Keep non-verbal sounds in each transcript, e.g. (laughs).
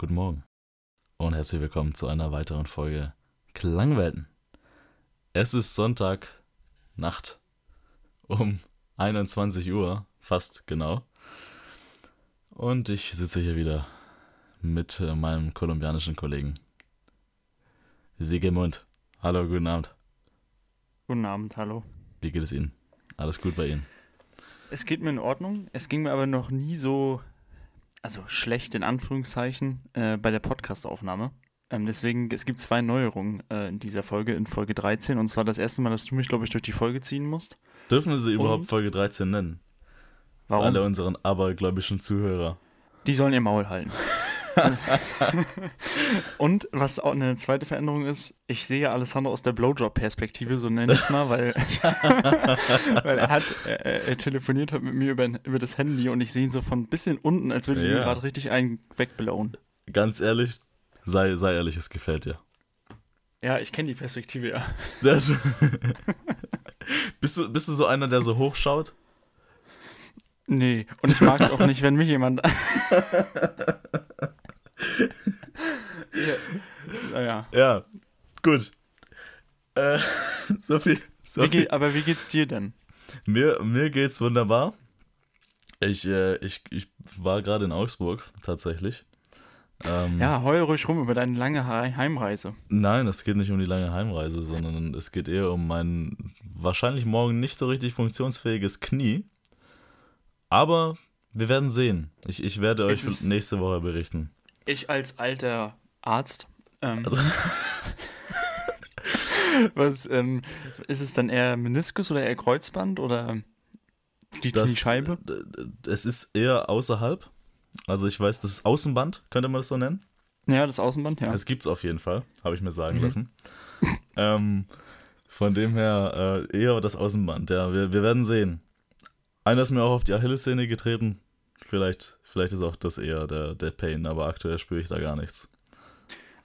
Guten Morgen und herzlich willkommen zu einer weiteren Folge Klangwelten. Es ist Sonntag Nacht um 21 Uhr, fast genau. Und ich sitze hier wieder mit äh, meinem kolumbianischen Kollegen Sigemund. Hallo, guten Abend. Guten Abend, hallo. Wie geht es Ihnen? Alles gut bei Ihnen? Es geht mir in Ordnung. Es ging mir aber noch nie so, also schlecht in Anführungszeichen, äh, bei der Podcastaufnahme. Ähm, deswegen, es gibt zwei Neuerungen äh, in dieser Folge, in Folge 13. Und zwar das erste Mal, dass du mich, glaube ich, durch die Folge ziehen musst. Dürfen wir sie überhaupt Und? Folge 13 nennen? Für Warum? alle unseren abergläubischen Zuhörer. Die sollen ihr Maul halten. (laughs) (laughs) Und was auch eine zweite Veränderung ist, ich sehe Alessandro aus der Blowjob-Perspektive, so nenne ich es mal, weil, (laughs) weil er hat, er, er telefoniert hat mit mir über, über das Handy und ich sehe ihn so von ein bisschen unten, als würde ich Ja. ihm gerade richtig einen wegblauen. Ganz ehrlich, sei, sei ehrlich, es gefällt dir. Ja, ich kenne die Perspektive, ja. (laughs) Das bist, du, bist du so einer, der so hochschaut? Nee, und ich mag es auch nicht, wenn mich jemand. Ja. Naja. Ja, gut. Äh, (laughs) so viel. So Wie geht, aber wie geht's dir denn? Mir, mir geht's wunderbar. Ich, äh, ich, ich war gerade in Augsburg, tatsächlich. Ähm, Ja, heul ruhig rum über deine lange He- Heimreise. Nein, es geht nicht um die lange Heimreise, sondern es geht eher um mein wahrscheinlich morgen nicht so richtig funktionsfähiges Knie. Aber wir werden sehen. Ich, ich werde euch nächste Woche berichten. Ich als alter Arzt. Ähm, Also- (laughs) was ähm, ist es dann eher Meniskus oder eher Kreuzband oder die Das- Kniescheibe? d- d- Es ist eher außerhalb. Also ich weiß, das ist Außenband, könnte man das so nennen. Ja, das Außenband, ja. Das gibt's auf jeden Fall, habe ich mir sagen Mhm. lassen. ähm, von dem her äh, eher das Außenband, ja. Wir, wir werden sehen. Einer ist mir auch auf die Achillessehne getreten. Vielleicht, vielleicht ist auch das eher der, der Pain, aber aktuell spüre ich da gar nichts.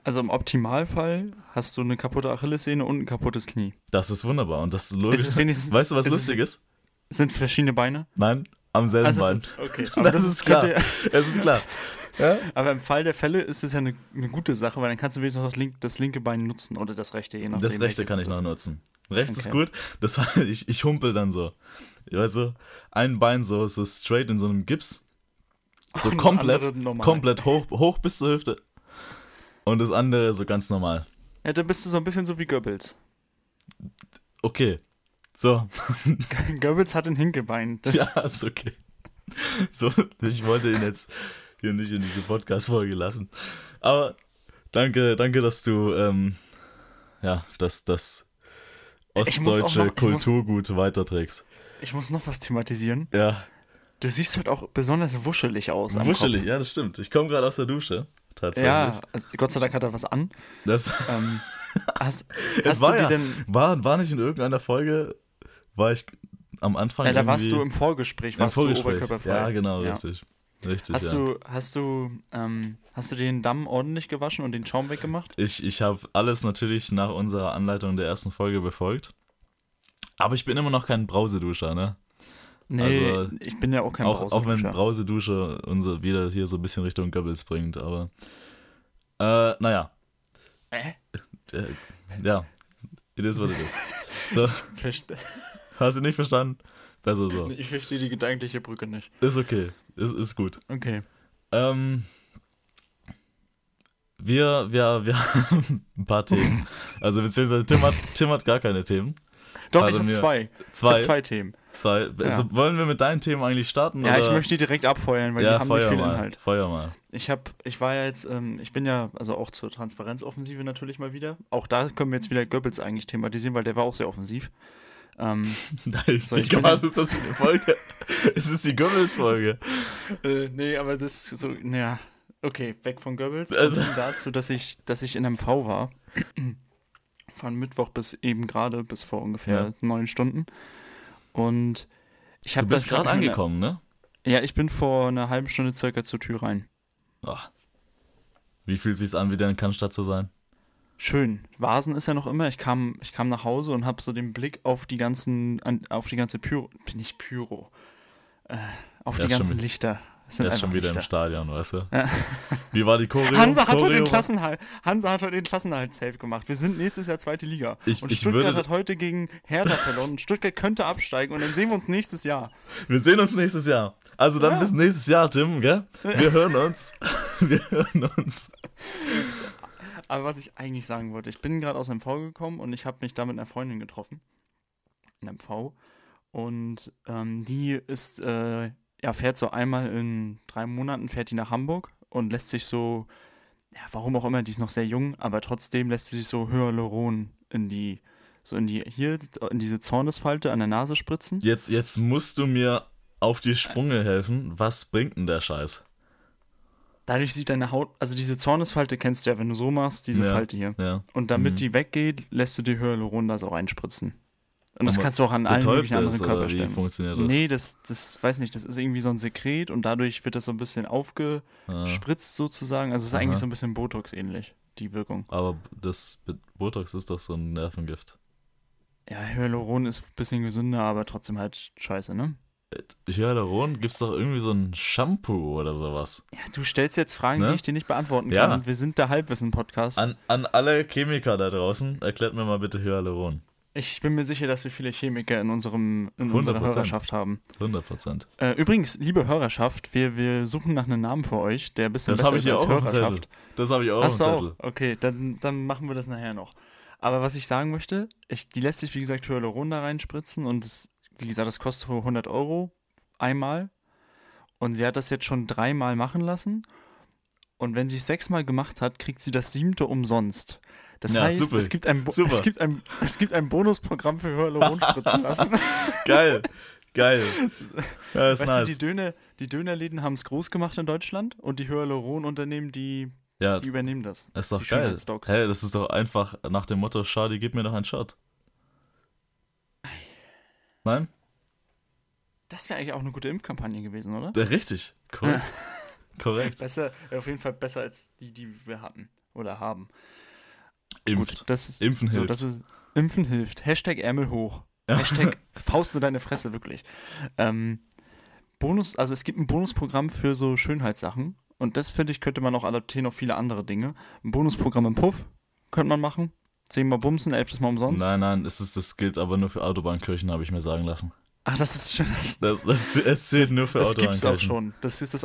Also im Optimalfall hast du eine kaputte Achillessehne und ein kaputtes Knie. Das ist wunderbar und das ist Es logisch. ist wenigstens, weißt du, was es lustig ist? ist, es sind verschiedene Beine. Nein, am selben Also es Bein. ist- okay, (laughs) aber Das ist klar. Es ist klar. Ja? Aber im Fall der Fälle ist es ja eine, eine gute Sache, weil dann kannst du wenigstens noch das, link, das linke Bein nutzen oder das rechte, je nachdem. Das rechte kann es ich noch ist. nutzen. Rechts ist Okay. gut. Das heißt, (laughs) ich, ich humpel dann so. Weißt du, ein Bein so, so straight in so einem Gips. So Und komplett, komplett hoch, hoch bis zur Hüfte. Und das andere so ganz normal. Ja, da bist du so ein bisschen so wie Goebbels. Okay. So, (laughs) Goebbels hat ein Hinkebein. Das, (laughs) ja, ist okay. So, ich wollte ihn jetzt hier nicht in diese Podcast-Folge lassen. Aber danke, danke, dass du, ähm, ja, dass das ostdeutsche noch- ich muss- Kulturgut weiterträgst. Ich muss noch was thematisieren. Ja, Du siehst heute auch besonders wuschelig aus. wuschelig, Kopf. ja, das stimmt. Ich komme gerade aus der Dusche. Tatsächlich. Ja, also Gott sei Dank hat er was an. Das, (laughs) Ähm, hast hast war ja, denn. war, war nicht in irgendeiner Folge, war ich am Anfang Ja, da warst du im Vorgespräch, im warst Vorgespräch. du oberkörperfrei. Ja, genau, Ja. richtig. Richtig, Hast ja. du, hast du, ähm, hast du den Damm ordentlich gewaschen und den Schaum weggemacht? Ich, ich habe alles natürlich nach unserer Anleitung der ersten Folge befolgt. Aber ich bin immer noch kein Brauseduscher, ne? Nee, Also, ich bin ja auch kein auch, auch wenn Brauseduscher. Brausedusche unser wieder hier so ein bisschen Richtung Goebbels bringt, aber äh, naja. Äh? Äh, ja, it is what it is. So, Verste- hast du nicht verstanden? Besser so. Ich verstehe die gedankliche Brücke nicht. Ist okay, ist, ist gut. Okay. Ähm, wir, wir, wir (laughs) haben ein paar Themen. Also beziehungsweise Tim hat, Tim hat gar keine Themen. Doch, Hat ich habe zwei. Ich Zwei, zwei Themen. zwei. Also wollen wir mit deinen Themen eigentlich starten? Ja, oder? ich möchte die direkt abfeuern, weil ja, die haben Feuer nicht viel mal, Inhalt. Feuer mal. Ich habe, ich war ja jetzt, ähm, ich bin ja, also auch zur Transparenzoffensive natürlich mal wieder. Auch da können wir jetzt wieder Goebbels eigentlich thematisieren, weil der war auch sehr offensiv. Ähm, (laughs) Nein, So, ich Digga, was ist das für eine Folge? (laughs) es ist die Goebbels-Folge. äh, nee, aber das ist so, naja, okay, weg von Goebbels. Also- Also dazu, dass ich, dass ich in MV war. Von Mittwoch bis eben gerade, bis vor ungefähr Ja. neun Stunden. Und ich Du habe bist gerade angekommen, ne? Ja, ich bin vor einer halben Stunde circa zur Tür rein. Ach. Wie fühlt sich's an, wieder in Cannstatt zu sein? Schön. Vasen ist ja noch immer. Ich kam, ich kam nach Hause und habe so den Blick auf die ganzen, an, auf die ganze Pyro, nicht Pyro, äh, auf Ja, die ganzen. Lichter. (laughs) Sind Er ist schon wieder im. Stadion, weißt du? Ja. Wie war die Choreo? Hansa hat, heute den Choreo? Klassenhalt, Hansa hat heute den Klassenhalt safe gemacht. Wir sind nächstes Jahr zweite Liga. Ich- und ich Stuttgart würde- hat heute gegen Hertha verloren. Stuttgart könnte absteigen und dann sehen wir uns nächstes Jahr. Wir sehen uns nächstes Jahr. Also dann Ja. bis nächstes Jahr, Tim, gell? Wir (laughs) hören uns. (laughs) Wir hören uns. Aber was ich eigentlich sagen wollte, ich bin gerade aus MV gekommen und ich habe mich da mit einer Freundin getroffen. In MV. Und ähm, die ist, äh, ja, fährt so einmal in drei Monaten, fährt die nach Hamburg und lässt sich so, ja, warum auch immer, die ist noch sehr jung, aber trotzdem lässt sie sich so Hyaluron in die, so in die, hier, in diese Zornesfalte an der Nase spritzen. Jetzt, jetzt musst du mir auf die Sprünge helfen. Was bringt denn der Scheiß? Dadurch sieht deine Haut, also diese Zornesfalte kennst du ja, wenn du so machst, diese Ja. Falte hier. Ja. Und damit Mhm. die weggeht, lässt du dir Hyaluron da so reinspritzen. Und das kannst du auch an allen möglichen anderen es, oder wie Körperstellen. funktioniert das? Nee, das, das weiß nicht, das ist irgendwie so ein Sekret und dadurch wird das so ein bisschen aufgespritzt Ah, sozusagen. Also es ist Aha. eigentlich so ein bisschen Botox-ähnlich, die Wirkung. aber das Botox ist doch so ein Nervengift. Ja, Hyaluron ist ein bisschen gesünder, aber trotzdem halt scheiße, ne? Hyaluron gibt's doch irgendwie so ein Shampoo oder sowas. Ja, du stellst jetzt Fragen, Ne? die ich dir nicht beantworten Ja. kann. Und wir sind der Halbwissen-Podcast. An, an alle Chemiker da draußen, erklärt mir mal bitte Hyaluron. Ich bin mir sicher, dass wir viele Chemiker in, unserem, in unserer 100%. Hörerschaft haben. 100 Prozent. Äh, übrigens, liebe Hörerschaft, wir, wir suchen nach einem Namen für euch, der ein bisschen Das besser habe ich ist als. Hörerschaft. Das habe ich auch Hast du Zettel. auch? Okay, dann, dann machen wir das nachher noch. Aber was ich sagen möchte, ich, die lässt sich, wie gesagt, Hyaluron da reinspritzen und das, wie gesagt, das kostet 100 Euro einmal. Und sie hat das jetzt schon dreimal machen lassen. Und wenn sie es sechsmal gemacht hat, kriegt sie das siebte umsonst. Das Ja, heißt, super. es gibt, ein, Super. es, gibt ein, es gibt ein Bonusprogramm für Hyaluron spritzen lassen. (laughs) Geil. Geil. (laughs) Ja, ist weißt nice. du, die, Döner, die Dönerläden haben es groß gemacht in Deutschland und die Hyaluron-Unternehmen, die, ja, die übernehmen das. ist doch die geil. Hey, das ist doch einfach nach dem Motto, Schadi, gib mir doch einen Shot. Nein? Das wäre eigentlich auch eine gute Impfkampagne gewesen, oder? Ja, richtig. Korrekt. Korrekt. Besser, auf jeden Fall besser als die, die wir hatten oder haben. Impft. Gut, das ist, Impfen so, hilft. das ist, Impfen hilft. Hashtag Ärmel hoch. Hashtag (laughs) Faust in deine Fresse, wirklich. Ähm, Bonus, also es gibt ein Bonusprogramm für so Schönheitssachen und das finde ich, könnte man auch adaptieren auf viele andere Dinge. Ein Bonusprogramm im Puff könnte man machen. Zehnmal bumsen, elftes Mal umsonst. Nein, nein, es ist, das gilt aber nur für Autobahnkirchen, habe ich mir sagen lassen. Ach, das ist schon. Das, Das, das, es zählt nur für das gibt's auch Autobahnkirchen. schon. Das ist das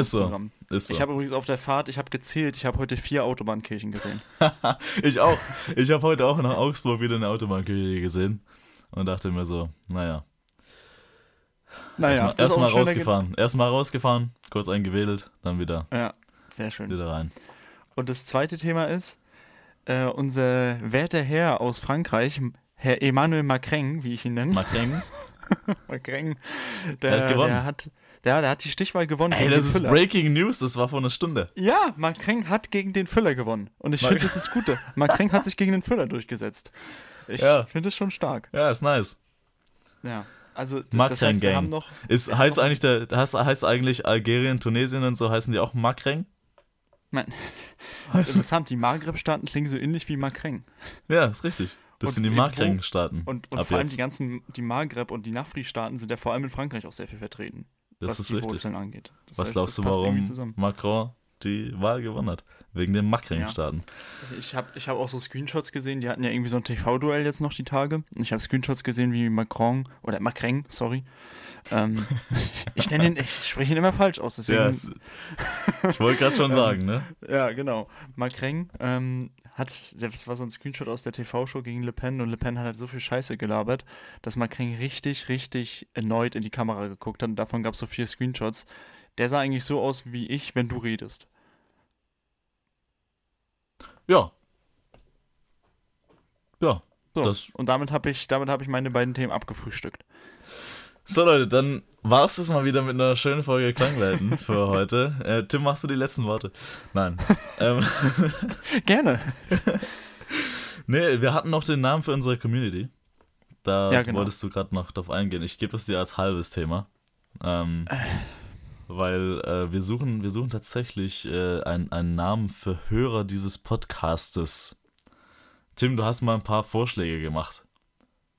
Ist so. Ist so. Ich habe übrigens auf der Fahrt, ich habe gezählt, ich habe heute vier Autobahnkirchen gesehen. (laughs) ich auch. Ich habe heute auch nach Augsburg wieder eine Autobahnkirche gesehen und dachte mir so, naja. Naja, Erstmal das auch schöner rausgefahren. Erstmal rausgefahren, kurz eingewedelt, dann wieder, Ja, sehr schön. wieder rein. Und das zweite Thema ist, äh, unser werter Herr aus Frankreich, Herr Emmanuel Macron, wie ich ihn nenne. Macron. (laughs) (laughs) Macron, der, hat gewonnen. Der hat, der, der hat die Stichwahl gewonnen. Ey, das ist Füller. Breaking News, das war vor einer Stunde. Ja, Macron hat gegen den Füller gewonnen. Und ich finde, das ist Gute. Macron hat sich gegen den Füller durchgesetzt. Ich Ja. finde es schon stark. Ja, ist nice. Ja. Also, Macron das heißt, wir Gang. haben noch. Ist, heißt eigentlich der, heißt, heißt eigentlich Algerien, Tunesien und so, heißen die auch Macron? Nein. (laughs) Das ist interessant. Die Maghreb-Staaten klingen so ähnlich wie Macron. Ja, ist richtig. Das Und sind die Macron-Staaten. Und, und vor allem jetzt. die ganzen, die Maghreb- und die Nafri-Staaten sind ja vor allem in Frankreich auch sehr viel vertreten, Das was ist die richtig. Wurzeln angeht. Das Was heißt, glaubst du, warum. Macron die Wahl gewonnen hat? Wegen den Macron-Staaten. Ich habe ich hab auch so Screenshots gesehen, die hatten ja irgendwie so ein TV-Duell jetzt noch die Tage. Und ich habe Screenshots gesehen, wie Macron, oder Macron, sorry. Ähm, (laughs) ich nenne ihn, ich spreche ihn immer falsch aus, deswegen. Ja, es, ich wollte gerade schon (laughs) sagen, ne? Ja, genau. Macron ähm, hat, das war so ein Screenshot aus der TV-Show gegen Le Pen und Le Pen hat halt so viel Scheiße gelabert, dass Macron richtig, richtig erneut in die Kamera geguckt hat und davon gab es so vier Screenshots. Der sah eigentlich so aus wie ich, wenn du redest. Ja. Ja. So, Das- und damit habe ich, damit hab ich meine beiden Themen abgefrühstückt. So, Leute, dann war es das mal wieder mit einer schönen Folge Klangwelten für heute. Äh, Tim, machst du die letzten Worte? Nein. ähm, Gerne. (laughs) nee, wir hatten noch den Namen für unsere Community. Da Ja, genau. wolltest du gerade noch drauf eingehen. Ich gebe es dir als halbes Thema. Ähm, weil äh, wir, suchen, wir suchen tatsächlich äh, einen, einen Namen für Hörer dieses Podcastes. Tim, du hast mal ein paar Vorschläge gemacht.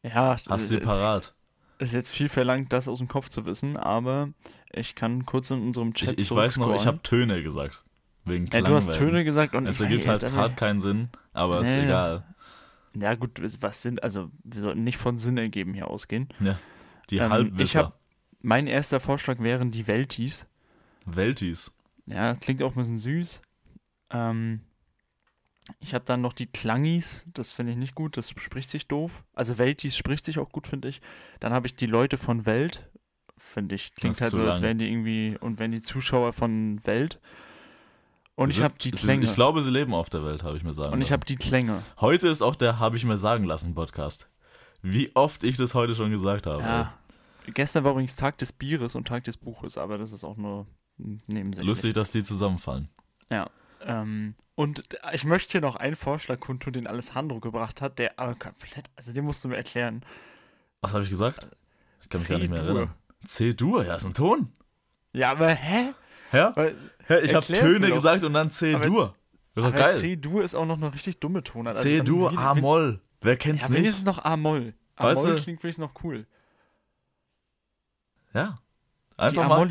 Ja, Hast du äh, die parat? Ist jetzt viel verlangt, das aus dem Kopf zu wissen, aber ich kann kurz in unserem Chat Ich, ich weiß noch, ich habe Töne gesagt. Wegen ja, du hast Töne gesagt und es ergibt halt hart keinen Sinn, aber nee. ist egal. Ja, gut, was sind, also wir sollten nicht von Sinn ergeben hier ausgehen. Ja. Die ähm, Halbwisser. Ich hab, mein erster Vorschlag wären die Weltis. Weltis. Ja, das klingt auch ein bisschen süß. Ähm, ich habe dann noch die Klangis, das finde ich nicht gut, das spricht sich doof. Also Weltis spricht sich auch gut, finde ich. Dann habe ich die Leute von Welt, finde ich, klingt halt so, als wären die irgendwie, und wenn die Zuschauer von Welt. Und ich habe die Klänge. Ist, ich glaube, sie leben auf der Welt, habe ich mir sagen Und ich habe die Klänge. Heute ist auch der Habe ich mir sagen lassen Podcast. Wie oft ich das heute schon gesagt habe. Ja. Gestern war übrigens Tag des Bieres und Tag des Buches, aber das ist auch nur nebensächlich. Lustig, dass die zusammenfallen. Ja. Ähm, und ich möchte hier noch einen Vorschlag kundtun, den Alessandro gebracht hat, der aber komplett, also den musst du mir erklären. Was habe ich gesagt? Ich kann mich gar nicht mehr erinnern. C-Dur, ja, ist ein Ton. Ja, aber hä? Hä? Weil, hä ich habe Töne gesagt und dann C-Dur. Das ist doch geil. C-Dur ist auch noch eine richtig dumme Tonart. Also C-Dur, A-Moll. Wer kennt's ja, nicht? Wenigstens noch A-Moll. A-Moll klingt wenigstens noch cool. Ja. Einfach die mal.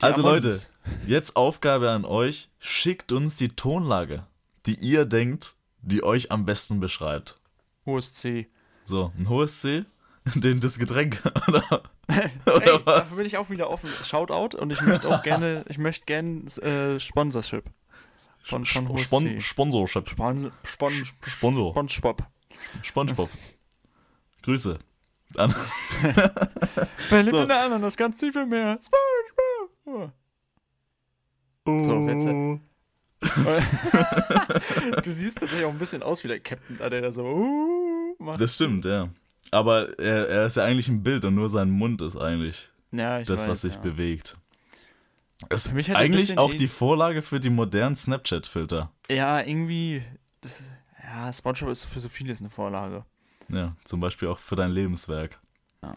Die also. Leute, jetzt Aufgabe an euch. Schickt uns die Tonlage, die ihr denkt, die euch am besten beschreibt. Hohes C. So, ein hohes C? (laughs) Den, das Getränk, (laughs) oder? oder Ey, was? dafür bin ich auch wieder offen. Shoutout und ich möchte auch gerne, (laughs) ich möchte gerne äh, Sponsorship. Von, von Spon Spon Sponsorship. Spon Spon Sponsor. Spongebob. Spongebob. Grüße. Ananas. Verliebt so. in der Ananas, ganz tief im Meer. Oh. So, jetzt. (laughs) du siehst tatsächlich auch ein bisschen aus wie der Captain, da der da so uh, macht. Das stimmt, ja. Aber er, er, ist ja eigentlich ein Bild und nur sein Mund ist eigentlich ja, das, weiß, was sich ja. bewegt. Das ist eigentlich auch die Vorlage für die modernen Snapchat-Filter. Ja, irgendwie. Das, ja, SpongeBob ist für so vieles eine Vorlage. Ja, zum Beispiel auch für dein Lebenswerk. Ja,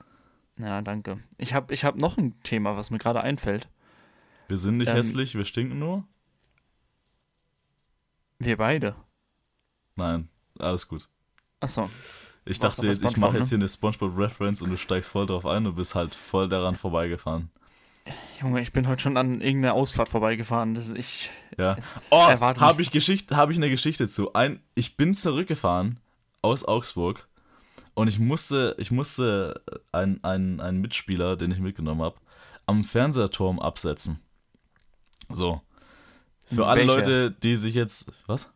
ja danke. Ich habe ich hab noch ein Thema, was mir gerade einfällt. Wir sind nicht ähm, hässlich, wir stinken nur? Wir beide. Nein, alles gut. Achso. Ich dachte jetzt, ich mache jetzt hier eine Spongebob-Reference und du steigst voll drauf ein und bist halt voll daran vorbeigefahren. Junge, ich bin heute schon an irgendeiner Ausfahrt vorbeigefahren. Das ist ich. Ja. Oh, habe ich Geschichte, habe ich eine Geschichte zu. Ein, ich bin zurückgefahren aus Augsburg und ich musste, ich musste einen, einen, einen Mitspieler, den ich mitgenommen habe, am Fernsehturm absetzen. So. Für alle Leute, die sich jetzt. Was?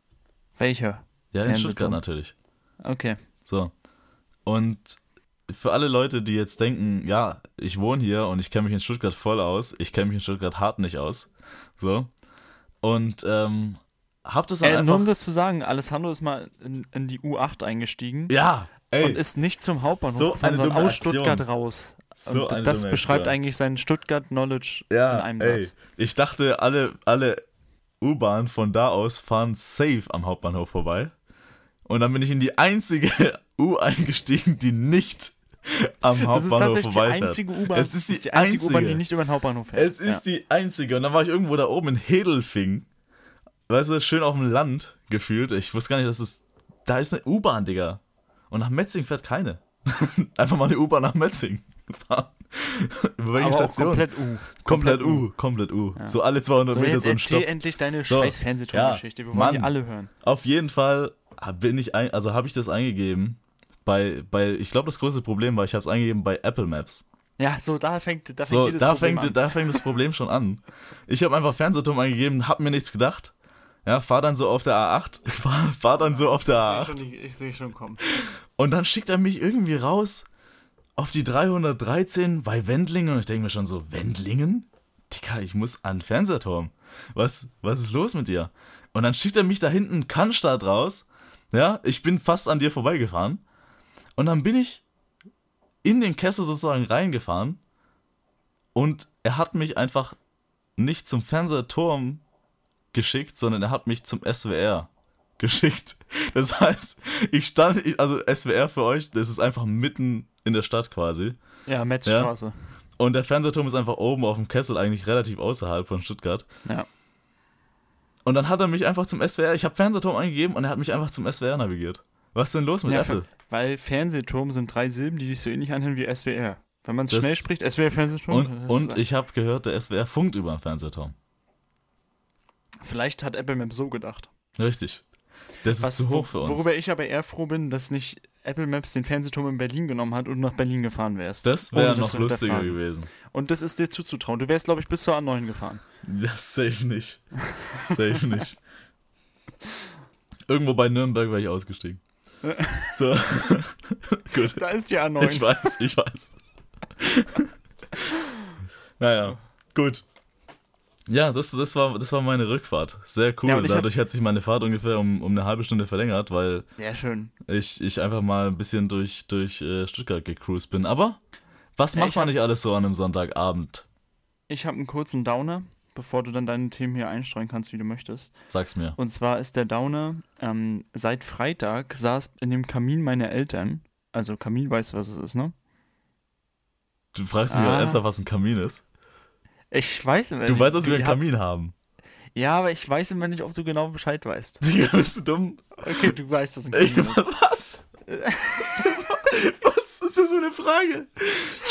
Welcher? Ja, in Stuttgart natürlich. Okay. So. Und für alle Leute, die jetzt denken, ja, ich wohne hier und ich kenne mich in Stuttgart voll aus, ich kenne mich in Stuttgart hart nicht aus. So. Und ähm, habt es dann äh. Nur um das zu sagen, Alessandro ist mal in, in die U8 eingestiegen. Ja, ey. Und ist nicht zum Hauptbahnhof so gefahren, sondern aus Stuttgart raus. So und das beschreibt eigentlich seinen Stuttgart-Knowledge ja, in einem ey. Satz. Ich dachte, alle, alle U-Bahn von da aus fahren safe am Hauptbahnhof vorbei. Und dann bin ich in die einzige (laughs) U eingestiegen, die nicht am Hauptbahnhof das ist tatsächlich vorbeifährt. Die einzige U-Bahn, es ist die, ist die einzige U-Bahn, die nicht über den Hauptbahnhof fährt. Es ist ja. die einzige. Und dann war ich irgendwo da oben in Hedelfing. Weißt du, schön auf dem Land gefühlt. Ich wusste gar nicht, dass es. Da ist eine U-Bahn, Digga. Und nach Metzing fährt keine. (laughs) Einfach mal eine U-Bahn nach Metzing fahren. Über (laughs) welche Aber Station? komplett U. Komplett, U, komplett U. Ja. So alle 200 so, Meter so ein Stopp. endlich deine so, scheiß Fernsehturmgeschichte. Ja, Wir wollen Mann, die alle hören. Auf jeden Fall bin ich ein, also habe ich das eingegeben bei, bei ich glaube das größte Problem war, ich habe es eingegeben bei Apple Maps. Ja, so da fängt, da fängt so, jedes da Problem fängt, an. Da fängt das Problem schon an. Ich habe einfach Fernsehturm eingegeben, habe mir nichts gedacht. Ja, fahr dann so auf der A8, (laughs) fahr, fahr dann so auf der A8. Ich sehe schon, seh schon kommen. Und dann schickt er mich irgendwie raus auf die 313 bei Wendlingen und ich denke mir schon so, Wendlingen? Digga, ich muss an den Fernsehturm. Was, was ist los mit dir? Und dann schickt er mich da hinten Cannstatt raus. Ja, ich bin fast an dir vorbeigefahren. Und dann bin ich in den Kessel sozusagen reingefahren. Und er hat mich einfach nicht zum Fernsehturm geschickt, sondern er hat mich zum SWR geschickt. Das heißt, ich stand, also SWR für euch, das ist einfach mitten in der Stadt quasi. Ja, Metzstraße. Ja? Und der Fernsehturm ist einfach oben auf dem Kessel, eigentlich relativ außerhalb von Stuttgart. Ja. Und dann hat er mich einfach zum SWR, ich habe Fernsehturm eingegeben und er hat mich einfach zum SWR navigiert. Was ist denn los mit ja, Apple? Weil Fernsehturm sind drei Silben, die sich so ähnlich anhören wie SWR. Wenn man es schnell spricht, SWR-Fernsehturm. Und, und ich habe gehört, der SWR funkt über den Fernsehturm. Vielleicht hat Apple Maps so gedacht. Richtig. Das ist Was, zu hoch für uns. Worüber ich aber eher froh bin, dass nicht Apple Maps den Fernsehturm in Berlin genommen hat und du nach Berlin gefahren wärst. das wäre noch lustiger gewesen. Und das ist dir zuzutrauen. Du wärst, glaube ich, bis zur A9 gefahren. Das safe nicht. (laughs) Safe nicht. Irgendwo bei Nürnberg wäre ich ausgestiegen. So. (laughs) Gut. Da ist die A9. Ich weiß, ich weiß. (laughs) naja, gut. Ja, das, das, war, das war meine Rückfahrt. Sehr cool. Ja, Dadurch hat sich meine Fahrt ungefähr um, um eine halbe Stunde verlängert, weil Sehr schön. ich, ich einfach mal ein bisschen durch, durch äh, Stuttgart gecruised bin. Aber was Ja, macht ich man hab- nicht alles so an einem Sonntagabend? Ich habe einen kurzen Downer, bevor du dann deine Themen hier einstreuen kannst, wie du möchtest. Sag's mir. Und zwar ist der Downer, ähm, seit Freitag saß in dem Kamin meiner Eltern, also Kamin, weißt du, was es ist, ne? Du fragst mich Ah. ernsthaft, was ein Kamin ist. Ich weiß immer Du nicht. weißt, dass wir einen hab- Kamin haben. Ja, aber ich weiß immer nicht, ob du genau Bescheid weißt. (laughs) Digga, bist du dumm? Okay, du weißt, was ein Kamin ist. was? (laughs) was ist das für eine Frage?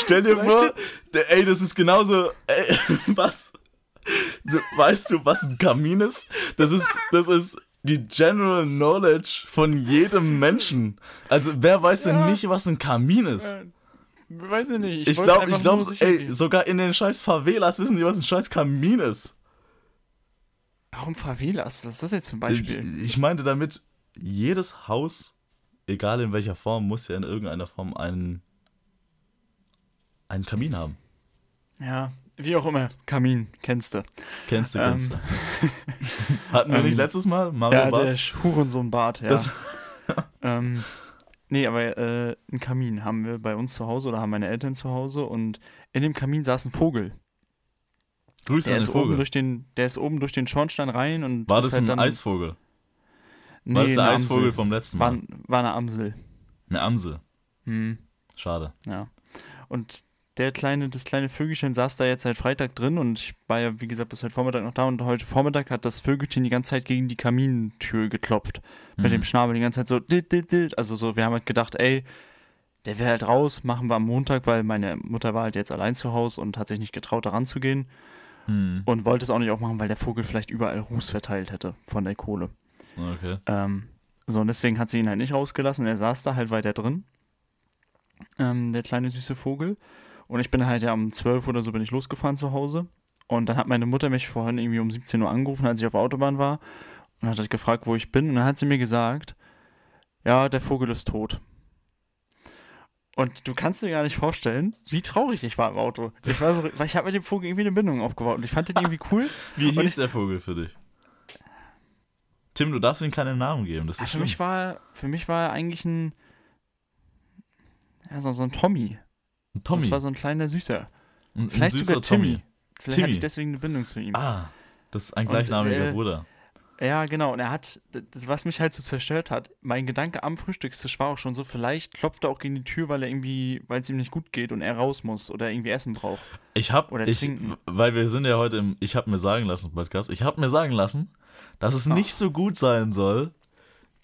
Stell dir vor, der, ey, das ist genauso. Ey, (laughs) was? Du, weißt du, was ein Kamin ist? Das ist, das ist die General Knowledge von jedem Menschen. Also, wer weiß Ja. denn nicht, was ein Kamin ist? Weiß ich nicht. Ich glaube, ich glaube, sicher ey, gehen. sogar in den scheiß Favelas wissen die, was ein scheiß Kamin ist. Warum Favelas? Was ist das jetzt für ein Ich, Beispiel? ich meinte damit, jedes Haus, egal in welcher Form, muss ja in irgendeiner Form einen, einen Kamin haben. Ja, wie auch immer. Kamin, kennst du. Kennst du, Ähm, kennst du. (laughs) Hatten wir ähm, nicht letztes Mal? Mario Ja, Barth? der Sch- Hurensohn-Bart, ja. Das- ähm, (laughs) nee, aber äh, einen Kamin haben wir bei uns zu Hause oder haben meine Eltern zu Hause und in dem Kamin saß ein Vogel. Grüße Der an ist, den oben Vogel. durch den, der ist oben durch den Schornstein rein und War das halt ein dann, Eisvogel? Nee, War das der Eisvogel Amsel. vom letzten War, Mal? war eine Amsel. Eine Amsel. Hm, Schade. ja. Und der kleine, das kleine Vögelchen saß da jetzt seit Freitag drin und ich war ja, wie gesagt, bis heute Vormittag noch da und heute Vormittag hat das Vögelchen die ganze Zeit gegen die Kamintür geklopft. Mit Mhm. dem Schnabel die ganze Zeit so, dit, dit, dit. also so, wir haben halt gedacht, ey, der will halt raus, machen wir am Montag, weil meine Mutter war halt jetzt allein zu Hause und hat sich nicht getraut, da ranzugehen Hm. und wollte es auch nicht aufmachen, weil der Vogel vielleicht überall Ruß verteilt hätte von der Kohle. Okay. Ähm, so, und deswegen hat sie ihn halt nicht rausgelassen und er saß da halt weiter drin. Ähm, der kleine süße Vogel. Und ich bin halt ja um 12 oder so bin ich losgefahren zu Hause. Und dann hat meine Mutter mich vorhin irgendwie um 17 Uhr angerufen, als ich auf der Autobahn war. Und hat halt gefragt, wo ich bin. Und dann hat sie mir gesagt, ja, der Vogel ist tot. Und du kannst dir gar nicht vorstellen, wie traurig ich war im Auto. Ich war so, (laughs) weil ich habe mit dem Vogel irgendwie eine Bindung aufgebaut und ich fand den irgendwie cool. Wie hieß ich- der Vogel für dich? Tim, du darfst ihm keinen Namen geben. Das ist für schlimm. mich war, für mich war er eigentlich ein, ja, so, so ein Tommy. Ein Tommy. Das war so ein kleiner Süßer. ein, ein Vielleicht süßer sogar Timmy. Tommy. Vielleicht Timmy. hatte ich deswegen eine Bindung zu ihm. Ah, das ist ein gleichnamiger äh, Bruder. Ja, genau. Und er hat, das, was mich halt so zerstört hat, mein Gedanke am Frühstückstisch war auch schon so, vielleicht klopft er auch gegen die Tür, weil er irgendwie, weil es ihm nicht gut geht und er raus muss oder irgendwie Essen braucht. Ich hab, oder ich, trinken. weil wir sind ja heute im Ich hab mir sagen lassen Podcast, ich hab mir sagen lassen, dass es Ach. nicht so gut sein soll,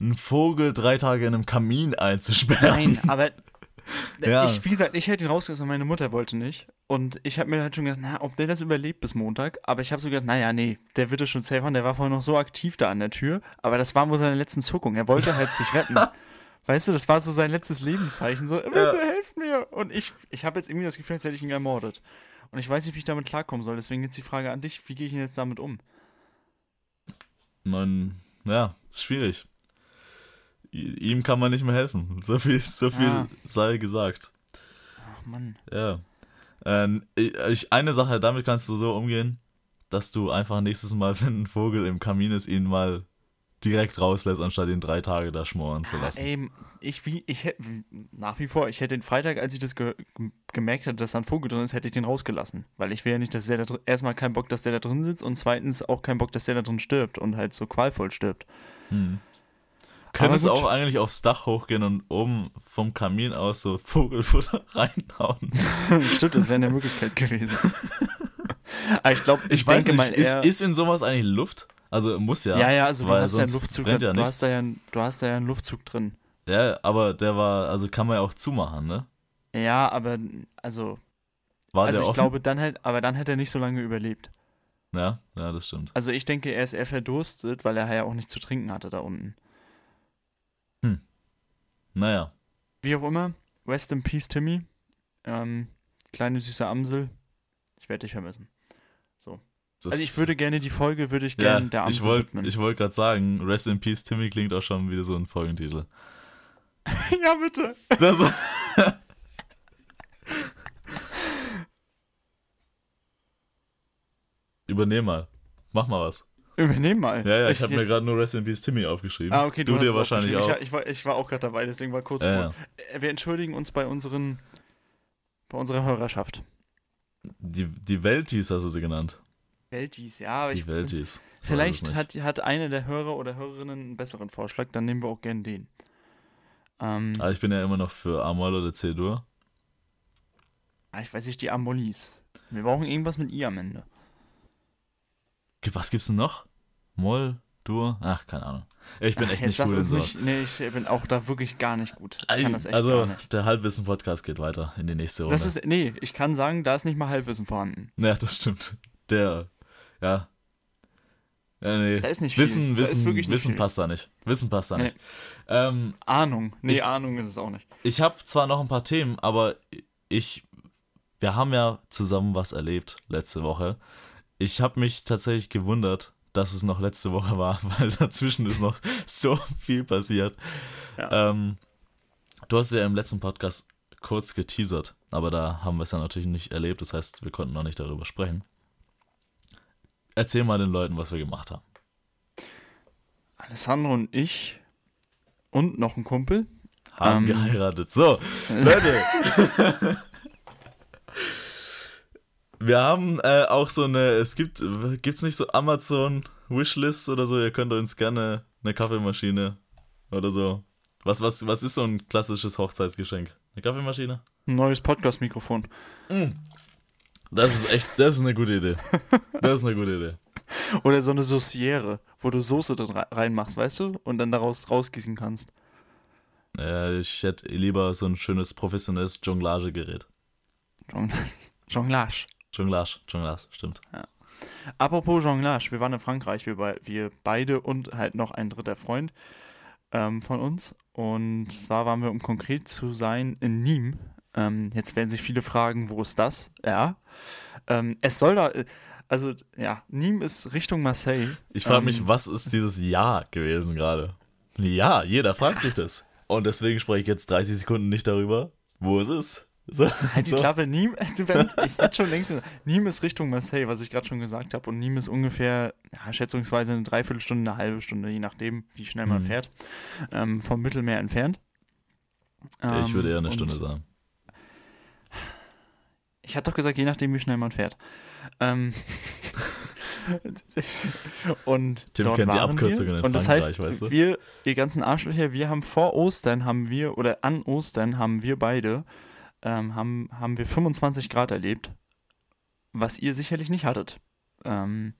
einen Vogel drei Tage in einem Kamin einzusperren. Nein, aber (laughs) Ja. ich, wie gesagt, ich hätte ihn rausgelassen, meine Mutter wollte nicht. Und ich habe mir halt schon gedacht, na, ob der das überlebt bis Montag. Aber ich habe so gedacht, naja, nee, der wird es schon safe haben. Der war vorher noch so aktiv da an der Tür. Aber das war wohl seine letzten Zuckungen. Er wollte halt sich retten. (laughs) Weißt du, das war so sein letztes Lebenszeichen. So, bitte helft mir. Und ich, ich habe jetzt irgendwie das Gefühl, als hätte ich ihn ermordet. Und ich weiß nicht, wie ich damit klarkommen soll. Deswegen jetzt die Frage an dich, wie gehe ich denn jetzt damit um? Man, ja, ist schwierig. Ihm kann man nicht mehr helfen. So viel, so viel Ja. sei gesagt. Ach Mann. Ja. Ähm, ich, eine Sache, damit kannst du so umgehen, dass du einfach nächstes Mal, (laughs) wenn ein Vogel im Kamin ist, ihn mal direkt rauslässt, anstatt ihn drei Tage da schmoren zu Ah, lassen. ey, ich wie, ich hätte, nach wie vor, ich hätte den Freitag, als ich das ge gemerkt hatte, dass da ein Vogel drin ist, hätte ich den rausgelassen. Weil ich will ja nicht, dass der da drin, erstmal keinen Bock, dass der da drin sitzt und zweitens auch keinen Bock, dass der da drin stirbt und halt so qualvoll stirbt. Hm. Könntest auch eigentlich aufs Dach hochgehen und oben vom Kamin aus so Vogelfutter (laughs) reinhauen. (laughs) Stimmt, das wäre eine Möglichkeit gewesen. (laughs) Aber ich glaube, ich, Ich, denke nicht, mal ist, eher, ist in sowas eigentlich Luft? Also muss ja. ja, ja, also du hast ja einen Luftzug, da, ja du, hast da ja, einen- du hast da ja einen Luftzug drin. Ja, aber der war, also kann man ja auch zumachen, ne? Ja, aber also, War also ich offen? glaube, dann halt, aber dann hätte er nicht so lange überlebt. ja, ja, das stimmt. Also ich denke, er ist eher verdurstet, weil er ja auch nichts zu trinken hatte da unten. Naja, Wie auch immer, Rest in Peace, Timmy. Ähm, kleine süße Amsel. Ich werde dich vermissen. das, Also ich würde gerne die Folge, würde ich ja, gerne der Amsel ich wollte widmen. ich wollt gerade sagen, Rest in Peace Timmy klingt auch schon wieder so ein Folgentitel. (laughs) ja, bitte. Das, (laughs) Übernehm mal. Mach mal was. Übernehmen mal. Ja, ja, ich habe mir gerade nur Rest in Peace Timmy aufgeschrieben. Ah, okay, du, du hast dir wahrscheinlich auch. Ich, war- ich, war, ich war auch gerade dabei, deswegen war kurz Ja, vor. Äh, Wir entschuldigen uns bei unseren, bei unserer Hörerschaft. Die, die Weltis hast du sie genannt. Weltis, ja, Die ich, Weltis. Ich weiß vielleicht hat, hat einer der Hörer oder Hörerinnen einen besseren Vorschlag, dann nehmen wir auch gern den. Ähm, Aber ich bin ja immer noch für A-Moll oder C-Dur. ah, ich weiß nicht, die Amolis. Wir brauchen irgendwas mit I am Ende. Was gibt's denn noch? Moll, Dur? Ach, keine Ahnung. Ich bin Ach, echt nicht gut in so. nicht. Nee, ich bin auch da wirklich gar nicht gut. Ich kann das echt also, nicht. der Halbwissen-Podcast geht weiter in die nächste Runde. Das ist, nee, ich kann sagen, da ist nicht mal Halbwissen vorhanden. ja, das stimmt. Der, ja. Ja, nee. Da ist nicht viel. Wissen, ist Wissen, Wissen viel. passt da nicht. Wissen passt da Nee. nicht. Ähm, Ahnung. Nee, Ich- Ahnung ist es auch nicht. ich habe zwar noch ein paar Themen, aber ich, wir haben ja zusammen was erlebt letzte Woche. Ich habe mich tatsächlich gewundert, dass es noch letzte Woche war, (laughs) weil dazwischen ist noch so viel passiert. Ja. Ähm, du hast ja im letzten Podcast kurz geteasert, aber da haben wir es ja natürlich nicht erlebt, das heißt, wir konnten noch nicht darüber sprechen. Erzähl mal den Leuten, was wir gemacht haben. Alessandro und ich und noch ein Kumpel. Haben Ähm. geheiratet. So, (laughs) Leute. (laughs) Wir haben äh, auch so eine, es gibt, gibt's nicht so Amazon Wishlist oder so, ihr könnt uns gerne eine Kaffeemaschine oder so. Was, was, was ist so ein klassisches Hochzeitsgeschenk? Eine Kaffeemaschine? Ein neues Podcast-Mikrofon. Das ist echt, das ist eine gute Idee. Das ist eine gute Idee. Oder so eine Sauciere, wo du Soße rei- reinmachst, weißt du? Und dann daraus rausgießen kannst. Äh, ich hätte lieber so ein schönes professionelles Jonglagegerät. Jong (laughs) Jonglage. Jonglage, Jonglage, stimmt. Apropos Jonglage, wir waren in Frankreich, wir, wir beide und halt noch ein dritter Freund ähm, von uns. Und zwar waren wir, um konkret zu sein, in Nîmes. Ähm, jetzt werden sich viele fragen, wo ist das? Ja. Ähm, es soll da, also ja, Nîmes ist Richtung Marseille. Ich frage Ähm, mich, was ist dieses Ja gewesen gerade? Ja, jeder fragt sich das. Und deswegen spreche ich jetzt 30 Sekunden nicht darüber, wo es ist. So, (laughs) Halt die so. Klappe, (laughs) wenn- ich hätte schon längst Nîmes ist Richtung Marseille, was ich gerade schon gesagt habe. Und Nîmes ist ungefähr, ja, schätzungsweise eine Dreiviertelstunde, eine halbe Stunde, je nachdem, wie schnell man Mhm. fährt, ähm, vom Mittelmeer entfernt. Ich würde eher eine Ähm, Stunde und sagen. Ich hatte doch gesagt, je nachdem, wie schnell man fährt. Ähm, (laughs) und Tim dort kennt die Abkürzungen wir. Und das heißt, weißt du? wir, die ganzen Arschlöcher, wir haben vor Ostern, haben wir, oder an Ostern haben wir beide, ähm, haben, haben wir 25 Grad erlebt, was ihr sicherlich nicht hattet. Ähm,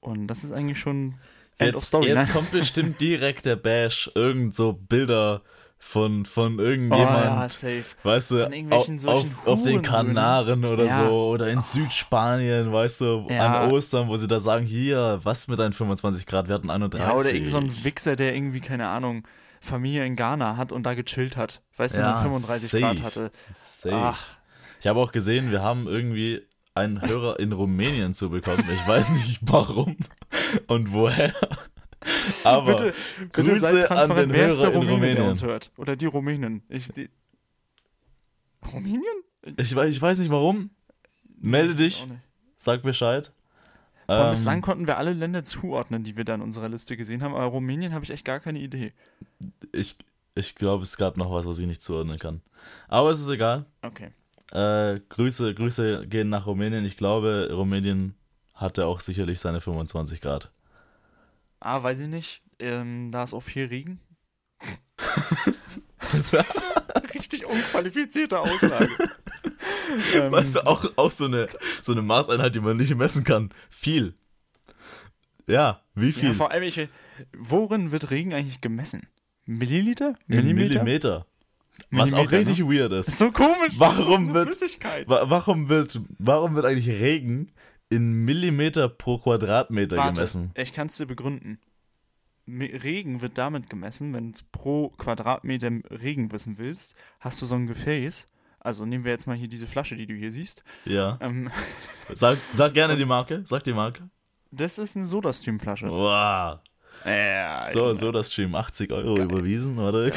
und das ist eigentlich schon End of Jetzt, Story, jetzt ne? kommt bestimmt (laughs) direkt der Bash, irgend so Bilder von, von Oh irgendjemand, ja, safe. weißt du, auf, auf, auf den. Kanaren oder Ja. so, oder in Südspanien, weißt du, Ja. an Ostern, wo sie da sagen, hier, was mit deinen 25 Grad, wir hatten 31. Ja, oder irgend so ein Wichser, der irgendwie, keine Ahnung, Familie in Ghana hat und da gechillt hat. Weißt du, Ja, und 35 safe. Grad hatte. Safe. Ach, Ich habe auch gesehen, wir haben irgendwie einen Hörer in Rumänien zu bekommen. Ich weiß nicht warum und woher. (laughs) Aber bitte, bitte Grüße seid an den wer ist der Hörer in Rumäne, der Rumänien. uns hört? Oder die Rumänen. Ich, die, Rumänien? Ich weiß, ich weiß nicht warum. Melde dich, sag Bescheid. Ähm, bislang konnten wir alle Länder zuordnen, die wir da in unserer Liste gesehen haben, aber Rumänien habe ich echt gar keine Idee. ich ich glaube, es gab noch was, was ich nicht zuordnen kann. Aber es ist egal. Okay. Äh, Grüße, Grüße gehen nach Rumänien. Ich glaube, Rumänien hatte auch sicherlich seine 25 Grad. Ah, weiß ich nicht. Ähm, da ist auch viel Regen. (laughs) Das, (laughs) Richtig unqualifizierte Aussage. (laughs) ähm, weißt du, auch, auch so, eine, so eine Maßeinheit, die man nicht messen kann. Viel. Ja, wie viel? Ja, vor allem, ich, worin wird Regen eigentlich gemessen? Milliliter? Millimeter? Millimeter. Was auch richtig ne? weird ist. Ist so komisch. Warum so wird- Flüssigkeit. Wa- Warum wird, warum wird eigentlich Regen in Millimeter pro Quadratmeter Warte, gemessen? ich kann es dir begründen. Regen wird damit gemessen, wenn du pro Quadratmeter Regen wissen willst, hast du so ein Gefäß. Also nehmen wir jetzt mal hier diese Flasche, die du hier siehst. Ja. Ähm, (laughs) Sag, sag gerne die Marke. Sag die Marke. das ist eine Sodastream-Flasche. Wow. Ja, So, Junge. so das Stream 80 Euro überwiesen, oder?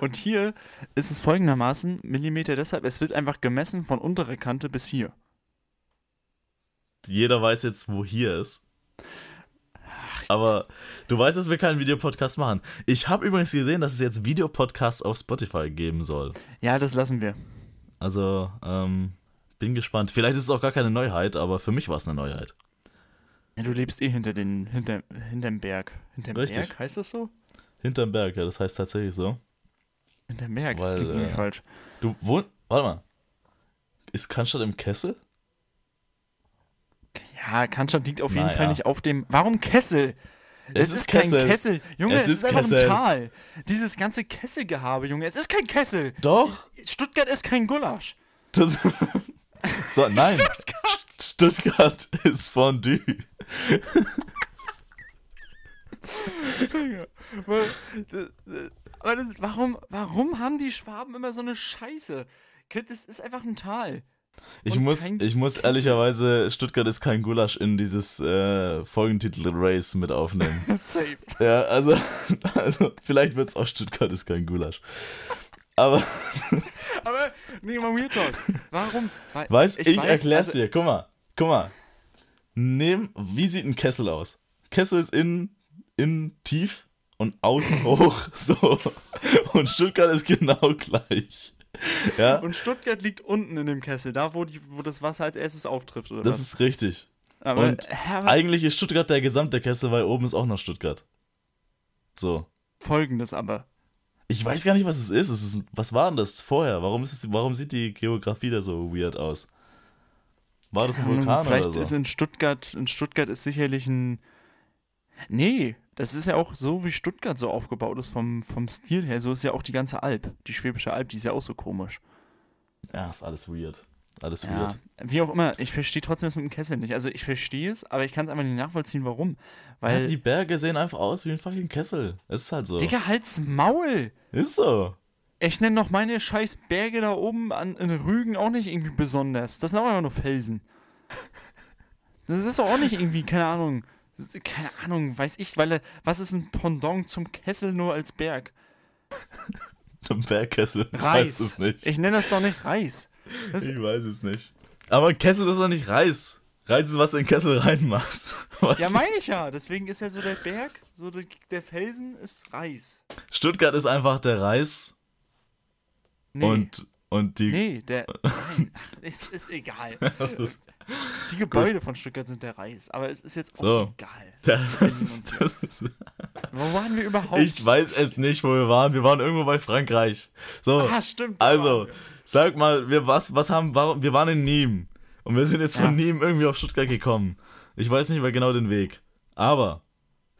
Und hier ist es folgendermaßen, Millimeter deshalb, es wird einfach gemessen von unterer Kante bis hier. Jeder weiß jetzt, wo hier ist. Aber du weißt, dass wir keinen Videopodcast machen. Ich habe übrigens gesehen, dass es jetzt Videopodcasts auf Spotify geben soll. Ja, das lassen wir. Also, ähm, bin gespannt. Vielleicht ist es auch gar keine Neuheit, aber für mich war es eine Neuheit. Ja, du lebst eh hinter den, hinter, hinterm Berg. Hinterm Richtig. Berg, heißt das so? Hinterm Berg, ja, das heißt tatsächlich so. Hinterm Berg, das Weil, klingt irgendwie äh, falsch. Du wohnst. Warte mal. Ist Cannstatt im Kessel? Ja, Cannstatt liegt auf jeden Naja. Fall nicht auf dem. Warum Kessel? Es, Es ist, ist kein Kessel. Kessel. Junge, Es es, ist ist, einfach ein Tal. Dieses ganze Kesselgehabe, Junge, es ist kein Kessel. Doch. Stuttgart ist kein Gulasch. Das, (laughs) so, nein. Stuttgart. Stuttgart ist Fondue. Aber das, warum, warum haben die Schwaben immer so eine Scheiße? Das ist einfach ein Tal. Ich Und muss, ich muss Kessel. ehrlicherweise Stuttgart ist kein Gulasch in dieses äh, Folgentitel Race mit aufnehmen. (laughs) Safe. ja, also, (laughs) also vielleicht wird es auch Stuttgart ist kein Gulasch. Aber (laughs) Aber, nee, mal Real Talk. Warum? Weil, weißt, ich, weiß, erklär's also, dir. Guck mal, guck mal. Nehm, wie sieht ein Kessel aus? Kessel ist innen, innen tief und außen hoch. So. Und Stuttgart ist genau gleich. (laughs) Ja, Und Stuttgart liegt unten in dem Kessel, da wo, die, wo das Wasser als erstes auftrifft, oder das was? ist richtig. Aber, und aber Eigentlich ist Stuttgart der gesamte Kessel, weil oben ist auch noch Stuttgart. So. folgendes aber. Ich weiß gar nicht, was es ist. Es ist was war denn das vorher? Warum, ist es, warum sieht die Geografie da so weird aus? War das ein Vulkan Vielleicht oder ist so? in Stuttgart, in Stuttgart ist sicherlich ein. Nee, das ist ja auch so, wie Stuttgart so aufgebaut ist vom, vom Stil her. So ist ja auch die ganze Alp. Die Schwäbische Alb, die ist ja auch so komisch. Ja, ist alles weird. Alles Ja. weird. Wie auch immer, ich verstehe trotzdem das mit dem Kessel nicht. Also ich verstehe es, aber ich kann es einfach nicht nachvollziehen, warum. Weil, ja, die Berge sehen einfach aus wie ein fucking Kessel. Es ist halt so. Digga, halt's Maul! Ist so. Ich nenne doch meine scheiß Berge da oben an, in Rügen auch nicht irgendwie besonders. Das sind auch einfach nur Felsen. Das ist doch auch nicht irgendwie, keine Ahnung. Keine Ahnung, weiß ich, weil er- was ist ein Pendant zum Kessel nur als Berg? (laughs) Ein Bergkessel. Ich weiß Reis. es nicht. Ich nenne das doch nicht Reis. Das, Ich weiß es nicht. Aber ein Kessel ist doch nicht Reis. Reis ist, was du in den Kessel reinmachst. (laughs) Weißt ja, meine ich ja. Deswegen ist ja so der Berg, so der, der Felsen ist Reis. Stuttgart ist einfach der Reis Nee. und, und die. nee, der. (laughs) Nein, es ist egal. Das ist, Die Gebäude von Stuttgart sind der Reis. Aber es ist jetzt auch So. egal. (laughs) das, das ist, Wo waren wir überhaupt? ich weiß es nicht, wo wir waren. Wir waren irgendwo bei Frankreich. So, ah, stimmt. also, sag mal, wir, was, was haben, warum, wir waren in Nîmes. Und wir sind jetzt von Ja. Nîmes irgendwie auf Stuttgart gekommen. Ich weiß nicht mehr genau den Weg. Aber,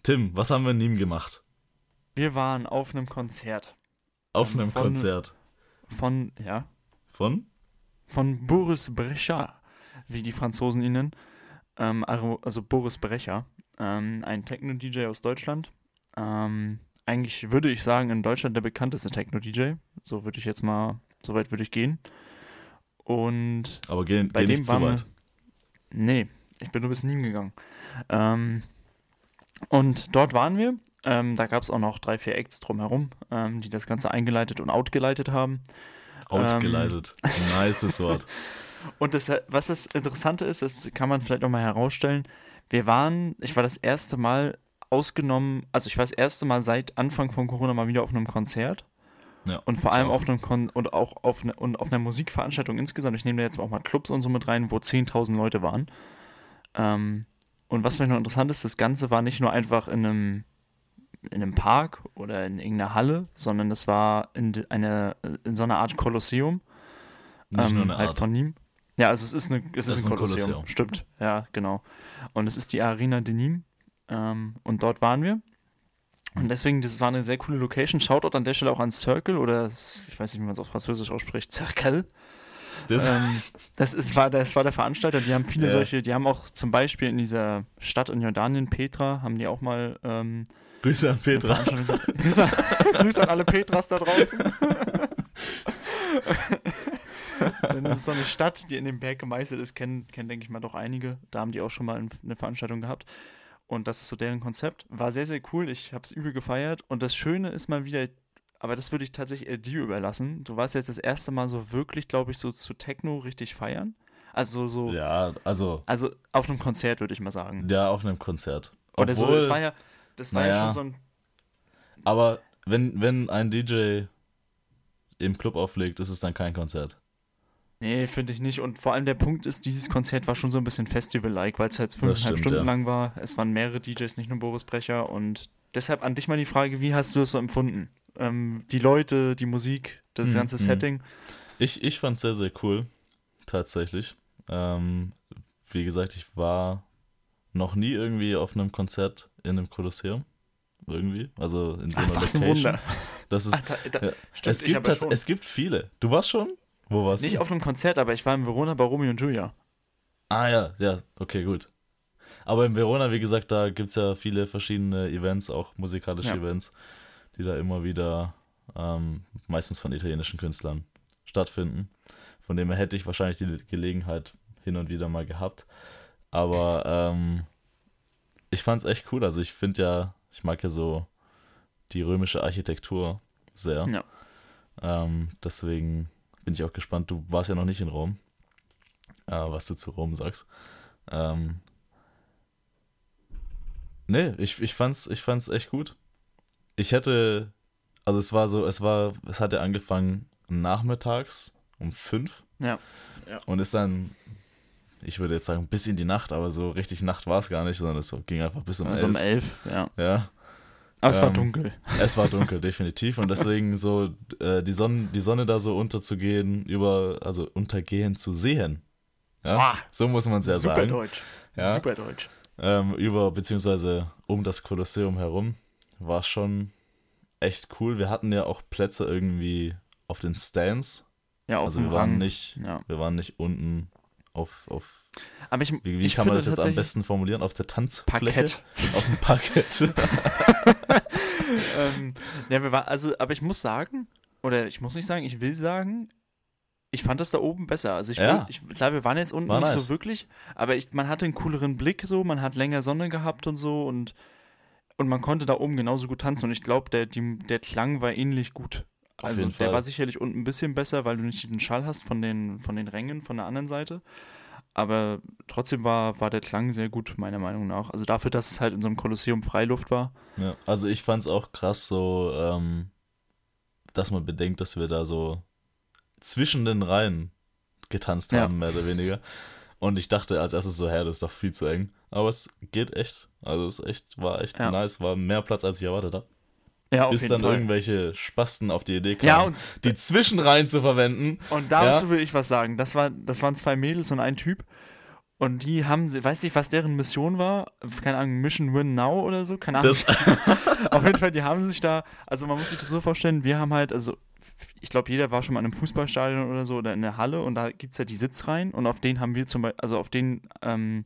Tim, was haben wir in Nîmes gemacht? Wir waren auf einem Konzert Auf Ähm, einem von- Konzert. von, ja, Von? von Boris Brecher, wie die Franzosen ihn nennen. Ähm, also Boris Brecher, ähm, ein Techno-DJ aus Deutschland. Ähm, eigentlich würde ich sagen, in Deutschland der bekannteste Techno-DJ. So würde ich jetzt mal, so weit würde ich gehen. Und Aber geh, bei geh dem wir. weit. Nee, ich bin nur bis Nîmes gegangen. Ähm, und dort waren wir. Ähm, da gab es auch noch drei, vier Acts drumherum, ähm, die das Ganze eingeleitet und outgeleitet haben. Outgeleitet. Nices Wort. (laughs) Und das, was das Interessante ist, das kann man vielleicht auch mal herausstellen. Wir waren, ich war das erste Mal ausgenommen, also ich war das erste Mal seit Anfang von Corona mal wieder auf einem Konzert. Ja, Und vor allem auf einem Kon und auch auf, ne, und auf einer Musikveranstaltung insgesamt. Ich nehme da jetzt auch mal Clubs und so mit rein, wo 10.000 Leute waren. Ähm, und was vielleicht noch interessant ist, das Ganze war nicht nur einfach in einem, in einem Park oder in irgendeiner Halle, sondern es war in, eine, in so einer Art Kolosseum. Nicht ähm, nur eine halt Art. von ihm. Ja, also es ist, eine, es Das ist ein Kolosseum. Stimmt, ja, genau. Und es ist die Arena de Nîmes. Ähm, und dort waren wir. Und deswegen, das war eine sehr coole Location. Shoutout an der Stelle auch an Circle oder ich weiß nicht, wie man es auf Französisch ausspricht, Circle. Das, ähm, das, ist, war, das war der Veranstalter, die haben viele Ja. solche, die haben auch zum Beispiel in dieser Stadt in Jordanien, Petra, haben die auch mal ähm, Grüße an Petra. (laughs) Grüße an alle Petras da draußen. (laughs) Denn das ist so eine Stadt, die in dem Berg gemeißelt ist, kennen, kennen denke ich mal, doch einige. Da haben die auch schon mal ein- eine Veranstaltung gehabt. Und das ist so deren Konzept. War sehr, sehr cool. Ich habe es übel gefeiert. Und das Schöne ist mal wieder, aber das würde ich tatsächlich eher dir überlassen. Du warst jetzt das erste Mal so wirklich, glaube ich, so zu Techno richtig feiern. Also so, Ja, also, also auf einem Konzert, würde ich mal sagen. ja, auf einem Konzert. Oder so, Obwohl- das war ja, das war ja naja. schon so ein Aber wenn, wenn ein DJ im Club auflegt, ist es dann kein Konzert. Nee, finde ich nicht. Und vor allem der Punkt ist, dieses Konzert war schon so ein bisschen Festival-like, weil es halt fünfeinhalb stimmt, Stunden ja. lang war. Es waren mehrere DJs, nicht nur Boris Brecher. Und deshalb an dich mal die Frage, wie hast du es so empfunden? Ähm, die Leute, die Musik, das Hm, ganze hm. Setting. Ich, ich fand es sehr, sehr cool. Tatsächlich. Ähm, wie gesagt, ich war noch nie irgendwie auf einem Konzert in einem Kolosseum. Irgendwie. Also in so Ach, einer was ein Location. Wunder. Das ist, Alter, da, ja. stimmt, es, gibt schon. es gibt viele. Du warst schon? Wo warst Nicht du? auf einem Konzert, aber ich war in Verona bei Romeo und Julia. Ah ja, ja, okay, gut. Aber in Verona, wie gesagt, da gibt es ja viele verschiedene Events, auch musikalische Ja. Events, die da immer wieder ähm, meistens von italienischen Künstlern stattfinden. Von dem her hätte ich wahrscheinlich die Gelegenheit hin und wieder mal gehabt. Aber ähm, ich fand es echt cool. Also ich finde ja, ich mag ja so die römische Architektur sehr. Ja. Ähm, deswegen bin ich auch gespannt. Du warst ja noch nicht in Rom, äh, was du zu Rom sagst. Ähm, nee, ich, ich fand's, ich fand's echt gut. Ich hätte, also es war so, es war, es hatte angefangen nachmittags um fünf Ja. und ist dann, ich würde jetzt sagen, bis in die Nacht, aber so richtig Nacht war es gar nicht, sondern es ging einfach bis um Also um elf. elf, ja. Ja, Aber es war Ähm, dunkel. (laughs) es war dunkel, definitiv. Und deswegen so äh, die, Sonne, die Sonne da so unterzugehen, über, also untergehen zu sehen. Ja, Boah, so muss man es ja Super sagen. deutsch. Ja. Super deutsch. Ähm, über, beziehungsweise um das Kolosseum herum, war schon echt cool. Wir hatten ja auch Plätze irgendwie auf den Stands. Ja, auf also dem wir waren Rang. nicht, Ja. wir waren nicht unten auf, auf Aber ich, wie, wie ich kann man das jetzt am besten formulieren? Auf der Tanzfläche? Parkett. (laughs) Auf dem Parkett. (laughs) (laughs) ähm, ja, wir war, also, aber ich muss sagen, oder ich muss nicht sagen, ich will sagen, ich fand das da oben besser. Also ich, Ja. ich klar, wir waren jetzt unten War nicht nice. so wirklich, aber ich, man hatte einen cooleren Blick so, man hat länger Sonne gehabt und so und, und man konnte da oben genauso gut tanzen und ich glaube, der, die- der Klang war ähnlich gut. Also der Fall. war sicherlich unten ein bisschen besser, weil du nicht diesen Schall hast von den, von den Rängen von der anderen Seite. Aber trotzdem war, war der Klang sehr gut, meiner Meinung nach. Also dafür, dass es halt in so einem Kolosseum Freiluft war. Ja, also ich fand es auch krass so, ähm, dass man bedenkt, dass wir da so zwischen den Reihen getanzt Ja. haben, mehr oder weniger. Und ich dachte als erstes so, hä, das ist doch viel zu eng. Aber es geht echt. Also es ist echt, war echt Ja. nice, war mehr Platz, als ich erwartet habe. Ja, auf Bis jeden dann Fall. irgendwelche Spasten auf die Idee kamen, Ja, und die Zwischenreihen zu verwenden. Und dazu Ja. will ich was sagen. Das, war, das waren zwei Mädels und ein Typ. Und die haben, weiß nicht, was deren Mission war. Keine Ahnung, Mission Win Now oder so. Keine Ahnung. (laughs) (laughs) Auf jeden Fall, die haben sich da, also man muss sich das so vorstellen, wir haben halt, also ich glaube, jeder war schon mal in einem Fußballstadion oder so oder in der Halle und da gibt es ja die Sitzreihen und auf denen haben wir zum Beispiel, also auf denen, ähm,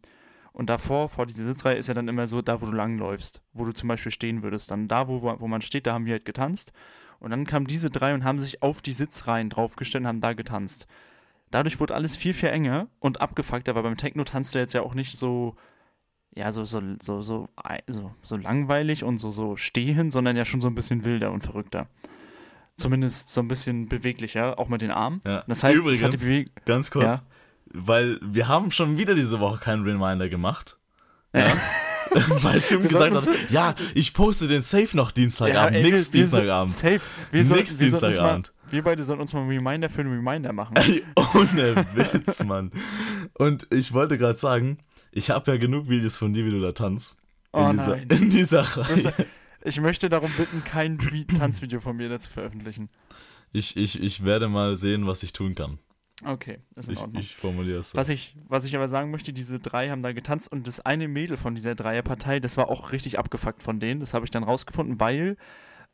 und davor, vor dieser Sitzreihe ist ja dann immer so, da wo du langläufst, wo du zum Beispiel stehen würdest. Dann da, wo, wo man steht, da haben wir halt getanzt. Und dann kamen diese drei und haben sich auf die Sitzreihen draufgestellt und haben da getanzt. Dadurch wurde alles viel, viel enger und abgefuckter, weil beim Techno tanzt du jetzt ja auch nicht so, ja, so, so, so, so, so, so langweilig und so, so stehen, sondern ja schon so ein bisschen wilder und verrückter. Zumindest so ein bisschen beweglicher, auch mit den Armen. ja. Das heißt, es hat die Übrigens, Bewegung. ganz kurz, Ja. Weil wir haben schon wieder diese Woche keinen Reminder gemacht. Ja. (laughs) weil Tim Wir gesagt hat, ja, ich poste den Safe noch Dienstagabend, ey, nix wir- Dienstagabend. Safe. Wir, Nix wir, uns mal, Dienstagabend. wir beide sollten uns mal einen Reminder für einen Reminder machen. Ey, ohne Witz, Mann. Und ich wollte gerade sagen, ich habe ja genug Videos von dir, wie du da tanzt. In, Oh dieser, nein. (laughs) in dieser Das, Reihe. ich möchte darum bitten, kein Vi- Tanzvideo von mir dazu veröffentlichen. Ich, ich, ich werde mal sehen, was ich tun kann. Okay, ist in Ich, Ordnung. ich formuliere es so. Was ich, was ich aber sagen möchte, diese drei haben da getanzt und das eine Mädel von dieser Dreierpartei, das war auch richtig abgefuckt von denen. Das habe ich dann rausgefunden, weil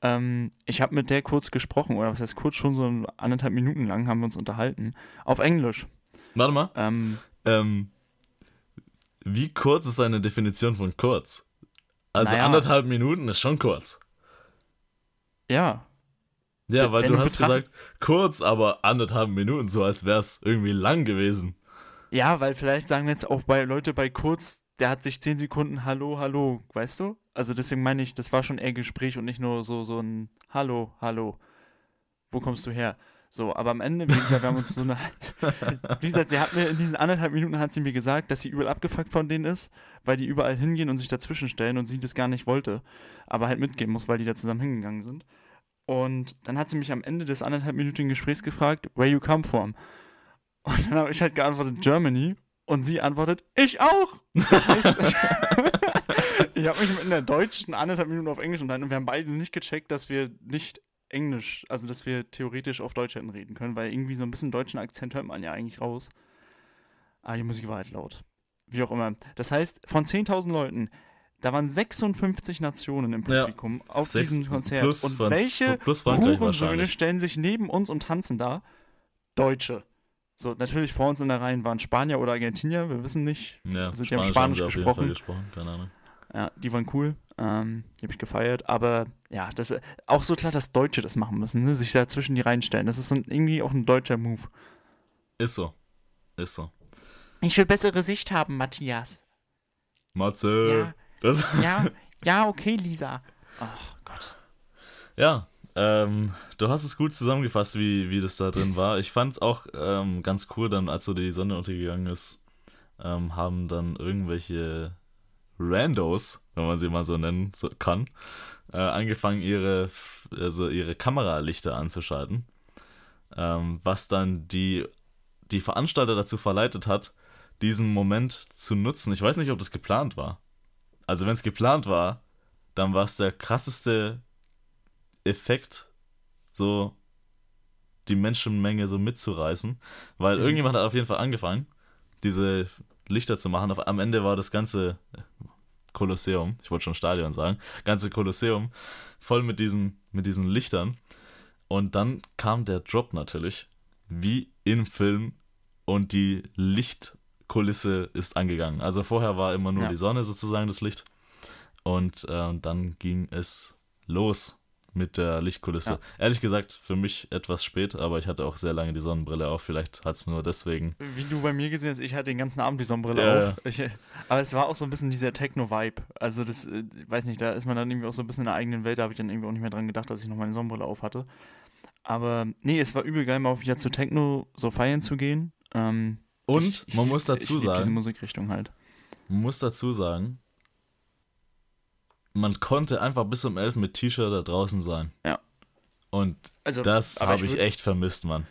ähm, ich habe mit der kurz gesprochen, oder was heißt kurz, schon so anderthalb Minuten lang haben wir uns unterhalten. Auf Englisch. Warte mal. Ähm, Ähm, wie kurz ist deine Definition von kurz? Also Naja. anderthalb Minuten ist schon kurz. ja, Ja, weil du hast gesagt, kurz, aber anderthalb Minuten, so als wäre es irgendwie lang gewesen. Ja, weil vielleicht sagen jetzt auch bei Leute bei kurz, der hat sich zehn Sekunden Hallo, Hallo, weißt du? Also deswegen meine ich, das war schon eher Gespräch und nicht nur so, so ein Hallo, Hallo. Wo kommst du her? So, aber am Ende, wie gesagt, wir haben uns so eine. (laughs) wie gesagt, sie hat mir in diesen anderthalb Minuten hat sie mir gesagt, dass sie übel abgefuckt von denen ist, weil die überall hingehen und sich dazwischen stellen und sie das gar nicht wollte, aber halt mitgehen muss, weil die da zusammen hingegangen sind. Und dann hat sie mich am Ende des anderthalbminütigen Gesprächs gefragt, where you come from? Und dann habe ich halt geantwortet, Germany. Und sie antwortet, ich auch. Das heißt, (laughs) ich habe mich in der deutschen anderthalb Minuten auf Englisch unterhalten und wir haben beide nicht gecheckt, dass wir nicht Englisch, also dass wir theoretisch auf Deutsch hätten reden können, weil irgendwie so ein bisschen deutschen Akzent hört man ja eigentlich raus. Aber die Musik war halt laut. Wie auch immer. Das heißt, von 10.000 Leuten, da waren 56 Nationen im Ja. Publikum auf Sechs- diesem Konzert. plus und welche plus Hurensöhne stellen sich neben uns und tanzen da? Deutsche. So, natürlich vor uns in der Reihe waren Spanier oder Argentinier, wir wissen nicht. Ja, Also die haben haben Spanisch auf jeden gesprochen. Fall gesprochen, keine Ahnung. Ja, die waren cool. Ähm, die habe ich gefeiert. Aber ja, das auch so klar, dass Deutsche das machen müssen, ne? sich da zwischen die Reihen stellen. Das ist so ein, irgendwie auch ein deutscher Move. Ist so. Ist so. Ich will bessere Sicht haben, Matthias. Matze. Das, ja, ja, okay, Lisa. Ach Gott. ja, ähm, du hast es gut zusammengefasst, wie, wie das da drin war. Ich fand es auch ähm, ganz cool, dann, als so die Sonne untergegangen ist, ähm, haben dann irgendwelche Randos, wenn man sie mal so nennen so, kann, äh, angefangen, ihre, also ihre Kameralichter anzuschalten. Ähm, was dann die, die Veranstalter dazu verleitet hat, diesen Moment zu nutzen. Ich weiß nicht, ob das geplant war. Also, wenn es geplant war, dann war es der krasseste Effekt, so die Menschenmenge so mitzureißen, weil Mhm. irgendjemand hat auf jeden Fall angefangen, diese Lichter zu machen. Auf, am Ende war das ganze Kolosseum, ich wollte schon Stadion sagen, ganze Kolosseum voll mit diesen, mit diesen Lichtern. Und dann kam der Drop natürlich, wie im Film, und die Lichtkulisse ist angegangen. Also vorher war immer nur Ja. die Sonne sozusagen das Licht. Und ähm, dann ging es los mit der Lichtkulisse. Ja. Ehrlich gesagt, für mich etwas spät, aber ich hatte auch sehr lange die Sonnenbrille auf. Vielleicht hat es nur deswegen. Wie du bei mir gesehen hast, ich hatte den ganzen Abend die Sonnenbrille Ja, auf. Ich, aber es war auch so ein bisschen dieser Techno-Vibe. Also das, äh, weiß nicht, da ist man dann irgendwie auch so ein bisschen in der eigenen Welt. Da habe ich dann irgendwie auch nicht mehr dran gedacht, dass ich noch meine Sonnenbrille auf hatte. Aber nee, es war übel geil, mal wieder zu Techno so feiern zu gehen. Ähm, Und ich- ich man muss dazu ich lieb diese sagen, Musikrichtung halt. man muss dazu sagen, man konnte einfach bis um 11 mit T-Shirt da draußen sein. Ja. Und Also, das habe ich würd- echt vermisst, Mann.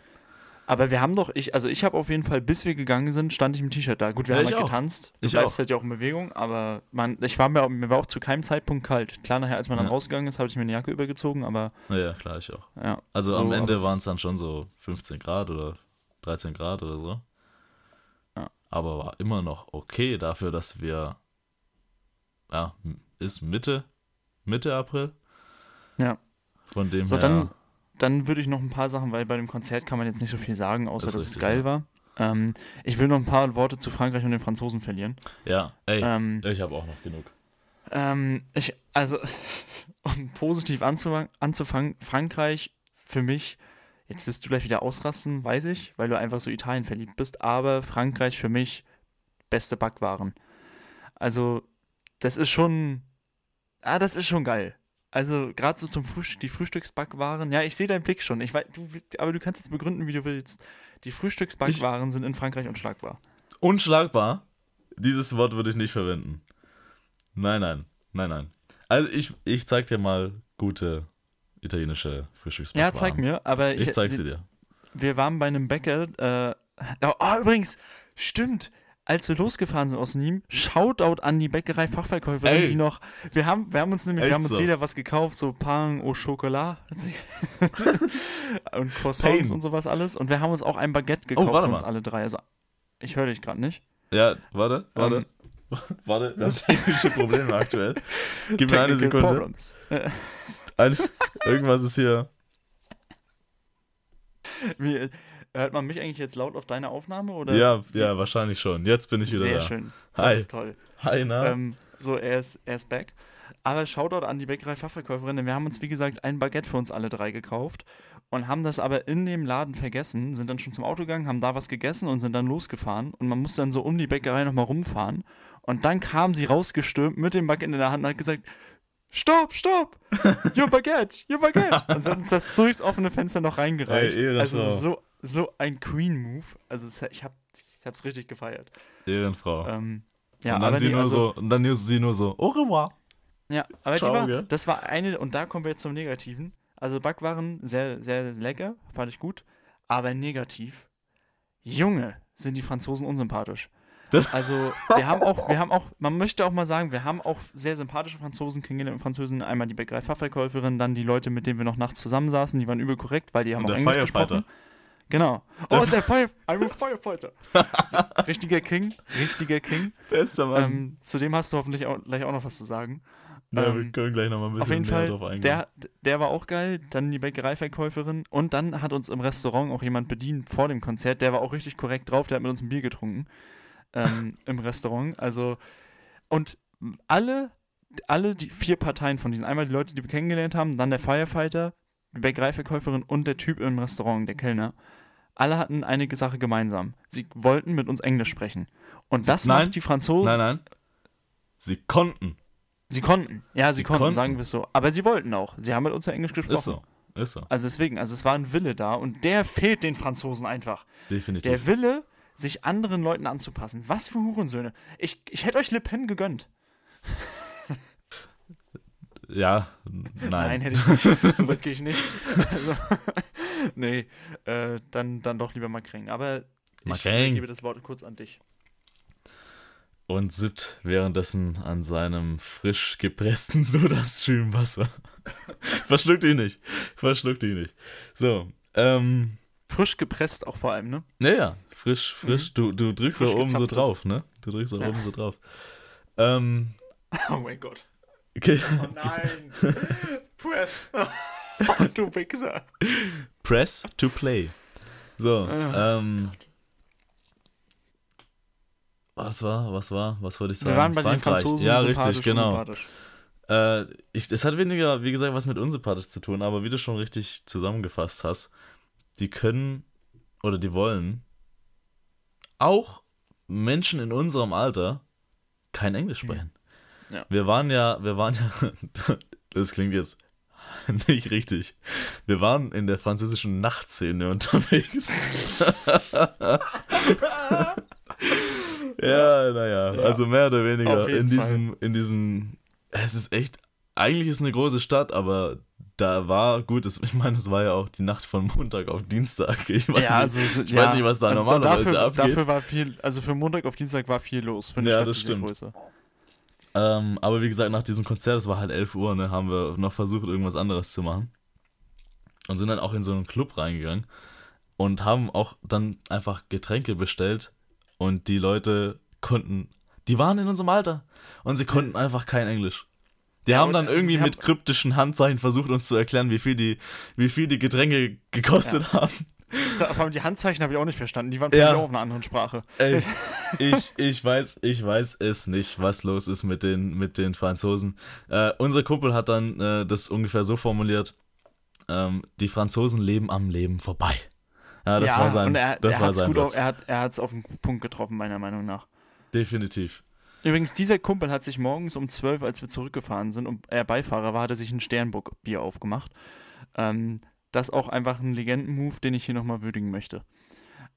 Aber wir haben doch, ich, also ich habe auf jeden Fall, bis wir gegangen sind, stand ich im T-Shirt da. Gut, wir Ja, haben ich halt auch. getanzt. Du Ich bleibst auch. halt ja auch in Bewegung, aber man, ich war mir, mir war auch zu keinem Zeitpunkt kalt. Klar, nachher, als man dann Ja. rausgegangen ist, habe ich mir eine Jacke übergezogen, aber Ja, klar, ich auch. ja. Also So, am Ende waren es dann schon so 15 Grad oder 13 Grad oder so. Aber war immer noch okay dafür, dass wir, ja, ist Mitte, Mitte April. Ja. Von dem So, her, dann, dann würde ich noch ein paar Sachen, weil bei dem Konzert kann man jetzt nicht so viel sagen, außer dass es richtig, geil ja. war. Ähm, ich will noch ein paar Worte zu Frankreich und den Franzosen verlieren. ja, ey, Ähm, ich habe auch noch genug. Ähm, ich, also, (laughs) um positiv anzufangen, Frankreich für mich, jetzt wirst du gleich wieder ausrasten, weiß ich, weil du einfach so Italien verliebt bist, aber Frankreich für mich beste Backwaren. Also, das ist schon, ah, das ist schon geil. Also, gerade so zum Frühstück, die Frühstücksbackwaren, ja, ich sehe deinen Blick schon, ich weiß, du, aber du kannst jetzt begründen, wie du willst. Die Frühstücksbackwaren sind in Frankreich unschlagbar. Unschlagbar. Dieses Wort würde ich nicht verwenden. Nein, nein, nein, nein. Also ich, ich zeig dir mal gute italienische Frühstücksbackwaren. Ja, zeig mir, aber Ich zeig sie dir. wir waren bei einem Bäcker. Äh, oh, oh, übrigens, stimmt. als wir losgefahren sind aus Nîmes, Shoutout an die Bäckerei-Fachverkäuferin, Ey. die noch, wir haben, wir haben uns nämlich, wir haben uns so? jeder was gekauft, so Pain au Chocolat und Croissants Pain. und sowas alles und wir haben uns auch ein Baguette gekauft Oh, für uns alle drei, also ich höre dich gerade nicht. Ja, warte, warte. Ähm, (laughs) warte, wir haben technische Probleme aktuell. Gib mir eine Sekunde. Problems. Ein, irgendwas ist hier. wie, äh, hört man mich eigentlich jetzt laut auf deine Aufnahme oder? Ja, ja, wahrscheinlich schon. Jetzt bin ich wieder Sehr da. schön. Das Hi. ist toll. Hi, na? Ähm, so, er ist, er ist back. Aber Shoutout an die Bäckerei-Fachverkäuferin, denn wir haben uns, wie gesagt, ein Baguette für uns alle drei gekauft und haben das aber in dem Laden vergessen, sind dann schon zum Auto gegangen, haben da was gegessen und sind dann losgefahren und man muss dann so um die Bäckerei nochmal rumfahren und dann kam sie rausgestürmt mit dem Baguette in der Hand und hat gesagt, Stopp, stopp! (laughs) Your Baguette, your Baguette! Und sie hat uns das durchs offene Fenster noch reingereicht. Ey, also so, so ein Queen-Move. Also ich, hab, ich hab's richtig gefeiert. Ehrenfrau. Ähm, ja, und dann sie nee, nur also, so, und dann ist sie nur so, au revoir. Ja, aber Ciao, die war, das war eine, und da kommen wir jetzt zum Negativen. Also Backwaren, sehr, sehr, sehr lecker, fand ich gut. Aber negativ, Junge, sind die Franzosen unsympathisch. Das- (laughs) Also, wir haben auch, wir haben auch, man möchte auch mal sagen, wir haben auch sehr sympathische Franzosen kennengelernt und Französen. Einmal die Bäckerei-Fachverkäuferin, dann die Leute, mit denen wir noch nachts zusammensaßen, die waren übel korrekt, weil die haben Und auch Englisch gesprochen. Genau. Oh, der Fire, I'm a Firefighter. (laughs) richtiger King, richtiger King. Bester Mann. Ähm, zu dem hast du hoffentlich auch, gleich auch noch was zu sagen. ja, wir ähm, können gleich nochmal ein bisschen Auf jeden Fall, drauf eingehen. der, der war auch geil. Dann die Bäckereiverkäuferin. Und dann hat uns im Restaurant auch jemand bedient vor dem Konzert. Der war auch richtig korrekt drauf. Der hat mit uns ein Bier getrunken. Ähm, Im Restaurant. Also, und alle, alle die vier Parteien von diesen, einmal die Leute, die wir kennengelernt haben, dann der Firefighter, die Bäckereiverkäuferin und der Typ im Restaurant, der Kellner. Alle hatten eine Sache gemeinsam. Sie wollten mit uns Englisch sprechen. Und das Nein. macht die Franzosen. nein, nein. Sie konnten. Sie konnten. Ja, sie, Sie konnten, konnten. sagen wir es so. Aber sie wollten auch. Sie haben mit uns ja Englisch gesprochen. Ist so. Ist so. Also deswegen, also es war ein Wille da und der fehlt den Franzosen einfach. Definitiv. Der Wille, sich anderen Leuten anzupassen. Was für Hurensöhne. Ich, ich hätte euch Le Pen gegönnt. ja, (laughs) nein. hätte ich nicht. (laughs) so weit gehe ich nicht. Also, (laughs) nee, äh, dann, dann doch lieber Macron. Aber ich Macron. gebe das Wort kurz an dich. Und sippt währenddessen an seinem frisch gepressten Soda-Stream-Wasser. Verschluckt ihn nicht. Verschluckt ihn nicht. So, ähm, Frisch gepresst auch vor allem, ne? naja, frisch, frisch. Du, du drückst Mhm. Frisch da oben so drauf, ne? Du drückst da Ja. oben so drauf. Ähm, (laughs) Oh mein Gott. okay. Oh nein. (laughs) Press. Oh, (laughs) du Wichser. Press to play. So, Ah, ähm. Was war, was war, was wollte ich sagen? Wir waren bei den Frankreich. Franzosen Ja, richtig, genau. Äh, ich, es hat weniger, wie gesagt, was mit unsympathisch zu tun, aber wie du schon richtig zusammengefasst hast, die können oder die wollen auch Menschen in unserem Alter kein Englisch sprechen. Ja. Wir waren ja, wir waren ja, (laughs) das klingt jetzt (laughs) nicht richtig. Wir waren in der französischen Nachtszene unterwegs. (laughs) ja, naja, Ja. also mehr oder weniger in diesem, in diesem, es ist echt, eigentlich ist eine große Stadt, aber da war, gut, es, (laughs) ich meine, es war ja auch die Nacht von Montag auf Dienstag. Ich weiß, ja, nicht, also, es- ich ja, weiß nicht, was da normalerweise dafür, abgeht. Dafür war viel, also für Montag auf Dienstag war viel los. Für eine Ja, Stadt das stimmt. Ähm, aber wie gesagt, nach diesem Konzert, es war halt 11 Uhr, ne, haben wir noch versucht, irgendwas anderes zu machen. Und sind dann auch in so einen Club reingegangen und haben auch dann einfach Getränke bestellt. Und die Leute konnten, die waren in unserem Alter und sie konnten einfach kein Englisch. Die Ja, haben dann irgendwie haben- mit kryptischen Handzeichen versucht, uns zu erklären, wie viel die, wie viel die Getränke gekostet haben. Da- Vor allem die Handzeichen habe ich auch nicht verstanden. Die waren für Ja. auch auf einer anderen Sprache. Ey, (laughs) ich, ich, weiß, ich weiß es nicht, was los ist mit den, mit den Franzosen. Äh, unser Kumpel hat dann äh, das ungefähr so formuliert: ähm, Die Franzosen leben am Leben vorbei. Ja, das ja, war sein, und er, das er war sein Satz. auf, er hat hat's auf den Punkt getroffen, meiner Meinung nach. Definitiv. Übrigens, dieser Kumpel hat sich morgens um 12, als wir zurückgefahren sind und er Beifahrer war, hat er sich ein Sternburg-Bier aufgemacht. Ähm, das ist auch einfach ein Legenden-Move, den ich hier nochmal würdigen möchte.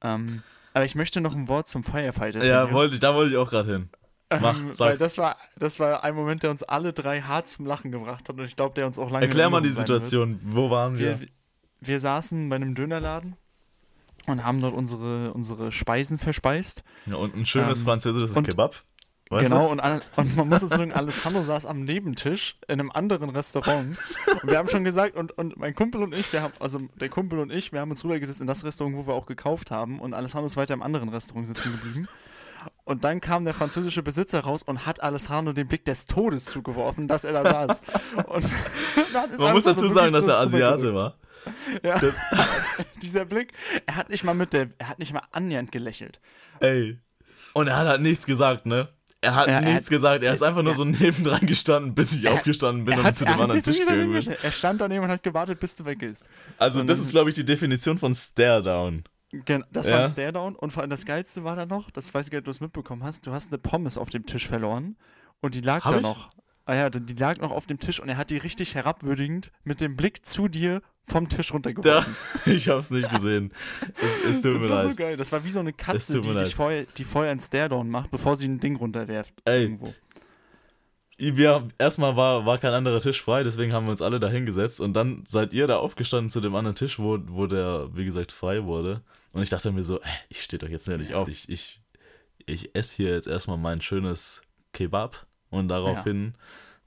Ähm, aber ich möchte noch ein Wort zum Firefighter. Ja, wollte da wollte ich auch gerade hin. Mach, Ähm, weil das war, das war ein Moment, der uns alle drei hart zum Lachen gebracht hat und ich glaube, der uns auch lange Erklär mal die sein wird. Situation. Wo waren wir? Wir, wir saßen bei einem Dönerladen und haben dort unsere, unsere Speisen verspeist. Ja, und ein schönes Ähm, französisches und- Kebab. Weißt genau, und, alle- und man muss dazu sagen, Alessandro saß am Nebentisch in einem anderen Restaurant. Und wir haben schon gesagt, und, und mein Kumpel und ich, wir haben, also der Kumpel und ich, wir haben uns rübergesetzt in das Restaurant, wo wir auch gekauft haben. Und Alessandro ist weiter im anderen Restaurant sitzen geblieben. Und dann kam der französische Besitzer raus und hat Alessandro den Blick des Todes zugeworfen, dass er da saß. Und? (laughs) Man muss dazu sagen, dass er. Asiate war. Ja. (laughs) Dieser Blick, er hat nicht mal mit der, er hat nicht mal annähernd gelächelt. Ey. Und er hat halt nichts gesagt, ne? Er hat Ja, er nichts hat- gesagt. Er ist einfach nur er- so nebendran gestanden, bis ich aufgestanden bin Er, und hat, zu er, dem anderen Tisch gegangen bin. er stand daneben und hat gewartet, bis du weggehst. Also, Und das ist, glaube ich, die Definition von Stare-Down. Gen das Ja. war ein Stare-Down und vor allem das Geilste war dann noch, das weiß ich gar nicht, ob du es mitbekommen hast, du hast eine Pommes auf dem Tisch verloren und die lag Hab da ich? noch. Ah ja, die lag noch auf dem Tisch und er hat die richtig herabwürdigend mit dem Blick zu dir vom Tisch Ja, runtergeworfen. (laughs) ich hab's nicht gesehen. Es, es tut das mir war so leid. geil. Das war wie so eine Katze, die, dich vorher, die vorher einen Stare-Down macht, bevor sie ein Ding runterwerft. Ey. Irgendwo. Wir, erstmal war, war kein anderer Tisch frei, deswegen haben wir uns alle da hingesetzt und dann seid ihr da aufgestanden zu dem anderen Tisch, wo, wo der, wie gesagt, frei wurde. Und ich dachte mir so, äh, ich stehe doch jetzt nicht auf. Ich, ich, ich esse hier jetzt erstmal mein schönes Kebab und daraufhin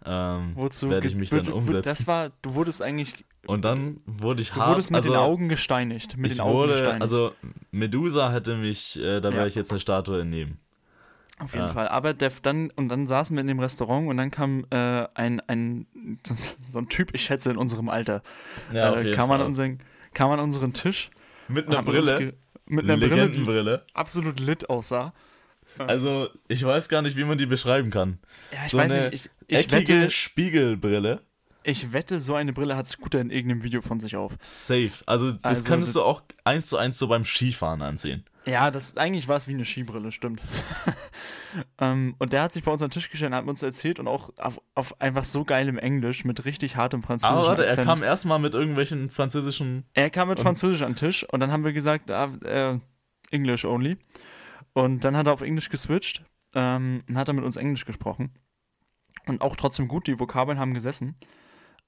ähm, Wozu werde ich mich dann umsetzen. Das war, du wurdest eigentlich, und dann wurde ich du hart. wurdest mit also, den Augen gesteinigt. Mit ich den Augen wurde, gesteinigt. also Medusa hätte mich, äh, da wäre Ja. ich jetzt eine Statue entnehmen. Auf jeden Ja. Fall. Aber der, dann, und dann saßen wir in dem Restaurant und dann kam äh, ein, ein, (laughs) so ein Typ, ich schätze in unserem Alter, äh, kam, an unseren, kam an unseren Tisch. Mit einer Brille, Mit einer Brille, die absolut lit aussah. (laughs) Also, ich weiß gar nicht, wie man die beschreiben kann. Ja, ich So weiß eine nicht, ich, ich, Eckige wette, Spiegelbrille. ich wette, so eine Brille hat Scooter in irgendeinem Video von sich auf. Safe. Also, das Also, könntest das- du auch eins zu eins so beim Skifahren anziehen. Ja, das eigentlich war es wie eine Skibrille, stimmt. (laughs) ähm, und der hat sich bei uns an den Tisch gestellt und hat uns erzählt und auch auf, auf einfach so geilem Englisch mit richtig hartem französischen Aber warte, er kam erstmal mit irgendwelchen französischen. Er kam mit Französisch an den Tisch und dann haben wir gesagt, ah, äh, English only. Und dann hat er auf Englisch geswitcht ähm, und hat er mit uns Englisch gesprochen. Und auch trotzdem gut, die Vokabeln haben gesessen.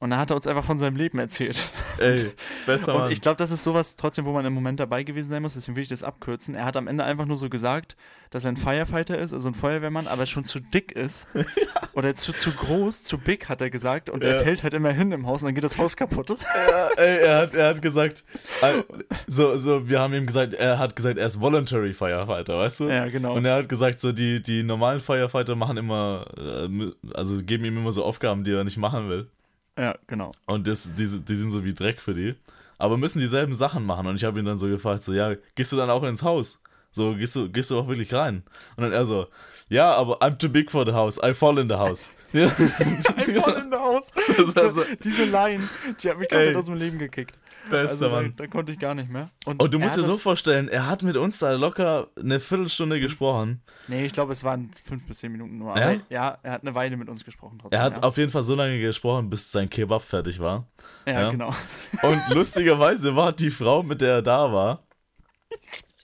Und dann hat er uns einfach von seinem Leben erzählt. (laughs) Ey, besser Und Mann. ich glaube, das ist sowas trotzdem, wo man im Moment dabei gewesen sein muss, deswegen will ich das abkürzen. Er hat am Ende einfach nur so gesagt, dass er ein Firefighter ist, also ein Feuerwehrmann, aber schon zu dick ist. (laughs) Oder zu, zu groß, zu big, hat er gesagt. Und er Ja. fällt halt immer hin im Haus und dann geht das Haus kaputt. (laughs) Ja, ey, er, hat, er hat gesagt, äh, so, so, wir haben ihm gesagt, er hat gesagt, er ist Voluntary Firefighter, weißt du? Ja, genau. Und er hat gesagt, so, die, die normalen Firefighter machen immer, äh, also geben ihm immer so Aufgaben, die er nicht machen will. Ja, genau. Und das, die, die sind so wie Dreck für die. Aber müssen dieselben Sachen machen. Und ich habe ihn dann so gefragt, so, ja, gehst du dann auch ins Haus? So, gehst du, gehst du auch wirklich rein? Und dann er so, ja, aber I'm too big for the house. I fall in the house. (laughs) Ja. Einfach in. Das war so- Diese Line, die hat mich komplett Ey. aus dem Leben gekickt. Bester Also da, Mann. da konnte ich gar nicht mehr. Und du er musst dir so vorstellen, er hat mit uns da locker eine Viertelstunde gesprochen. Nee, ich glaube, es waren fünf bis zehn Minuten nur. Ja? Ja, er hat eine Weile mit uns gesprochen trotzdem. Er hat ja. auf jeden Fall so lange gesprochen, bis sein Kebab fertig war. ja, ja. genau. Und lustigerweise war die Frau, mit der er da war,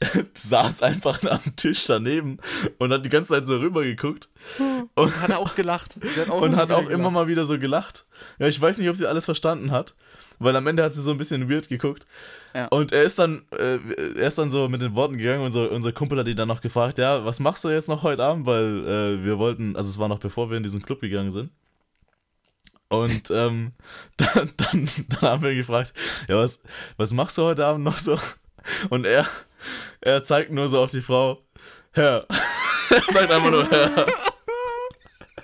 (laughs) saß einfach am Tisch daneben und hat die ganze Zeit so rüber geguckt und, Hat auch gelacht. Hat auch und immer hat auch immer gelacht. mal wieder so gelacht. Ja, ich weiß nicht, ob sie alles verstanden hat, weil am Ende hat sie so ein bisschen weird geguckt. Ja. Und er ist dann, äh, er ist dann so mit den Worten gegangen so, unser Kumpel hat ihn dann noch gefragt, ja, was machst du jetzt noch heute Abend? Weil äh, wir wollten, also es war noch bevor wir in diesen Club gegangen sind. Und ähm, (laughs) dann, dann, dann haben wir gefragt, ja, was, was machst du heute Abend noch so? Und er, er zeigt nur so auf die Frau, Herr. (laughs) er sagt einfach nur Herr.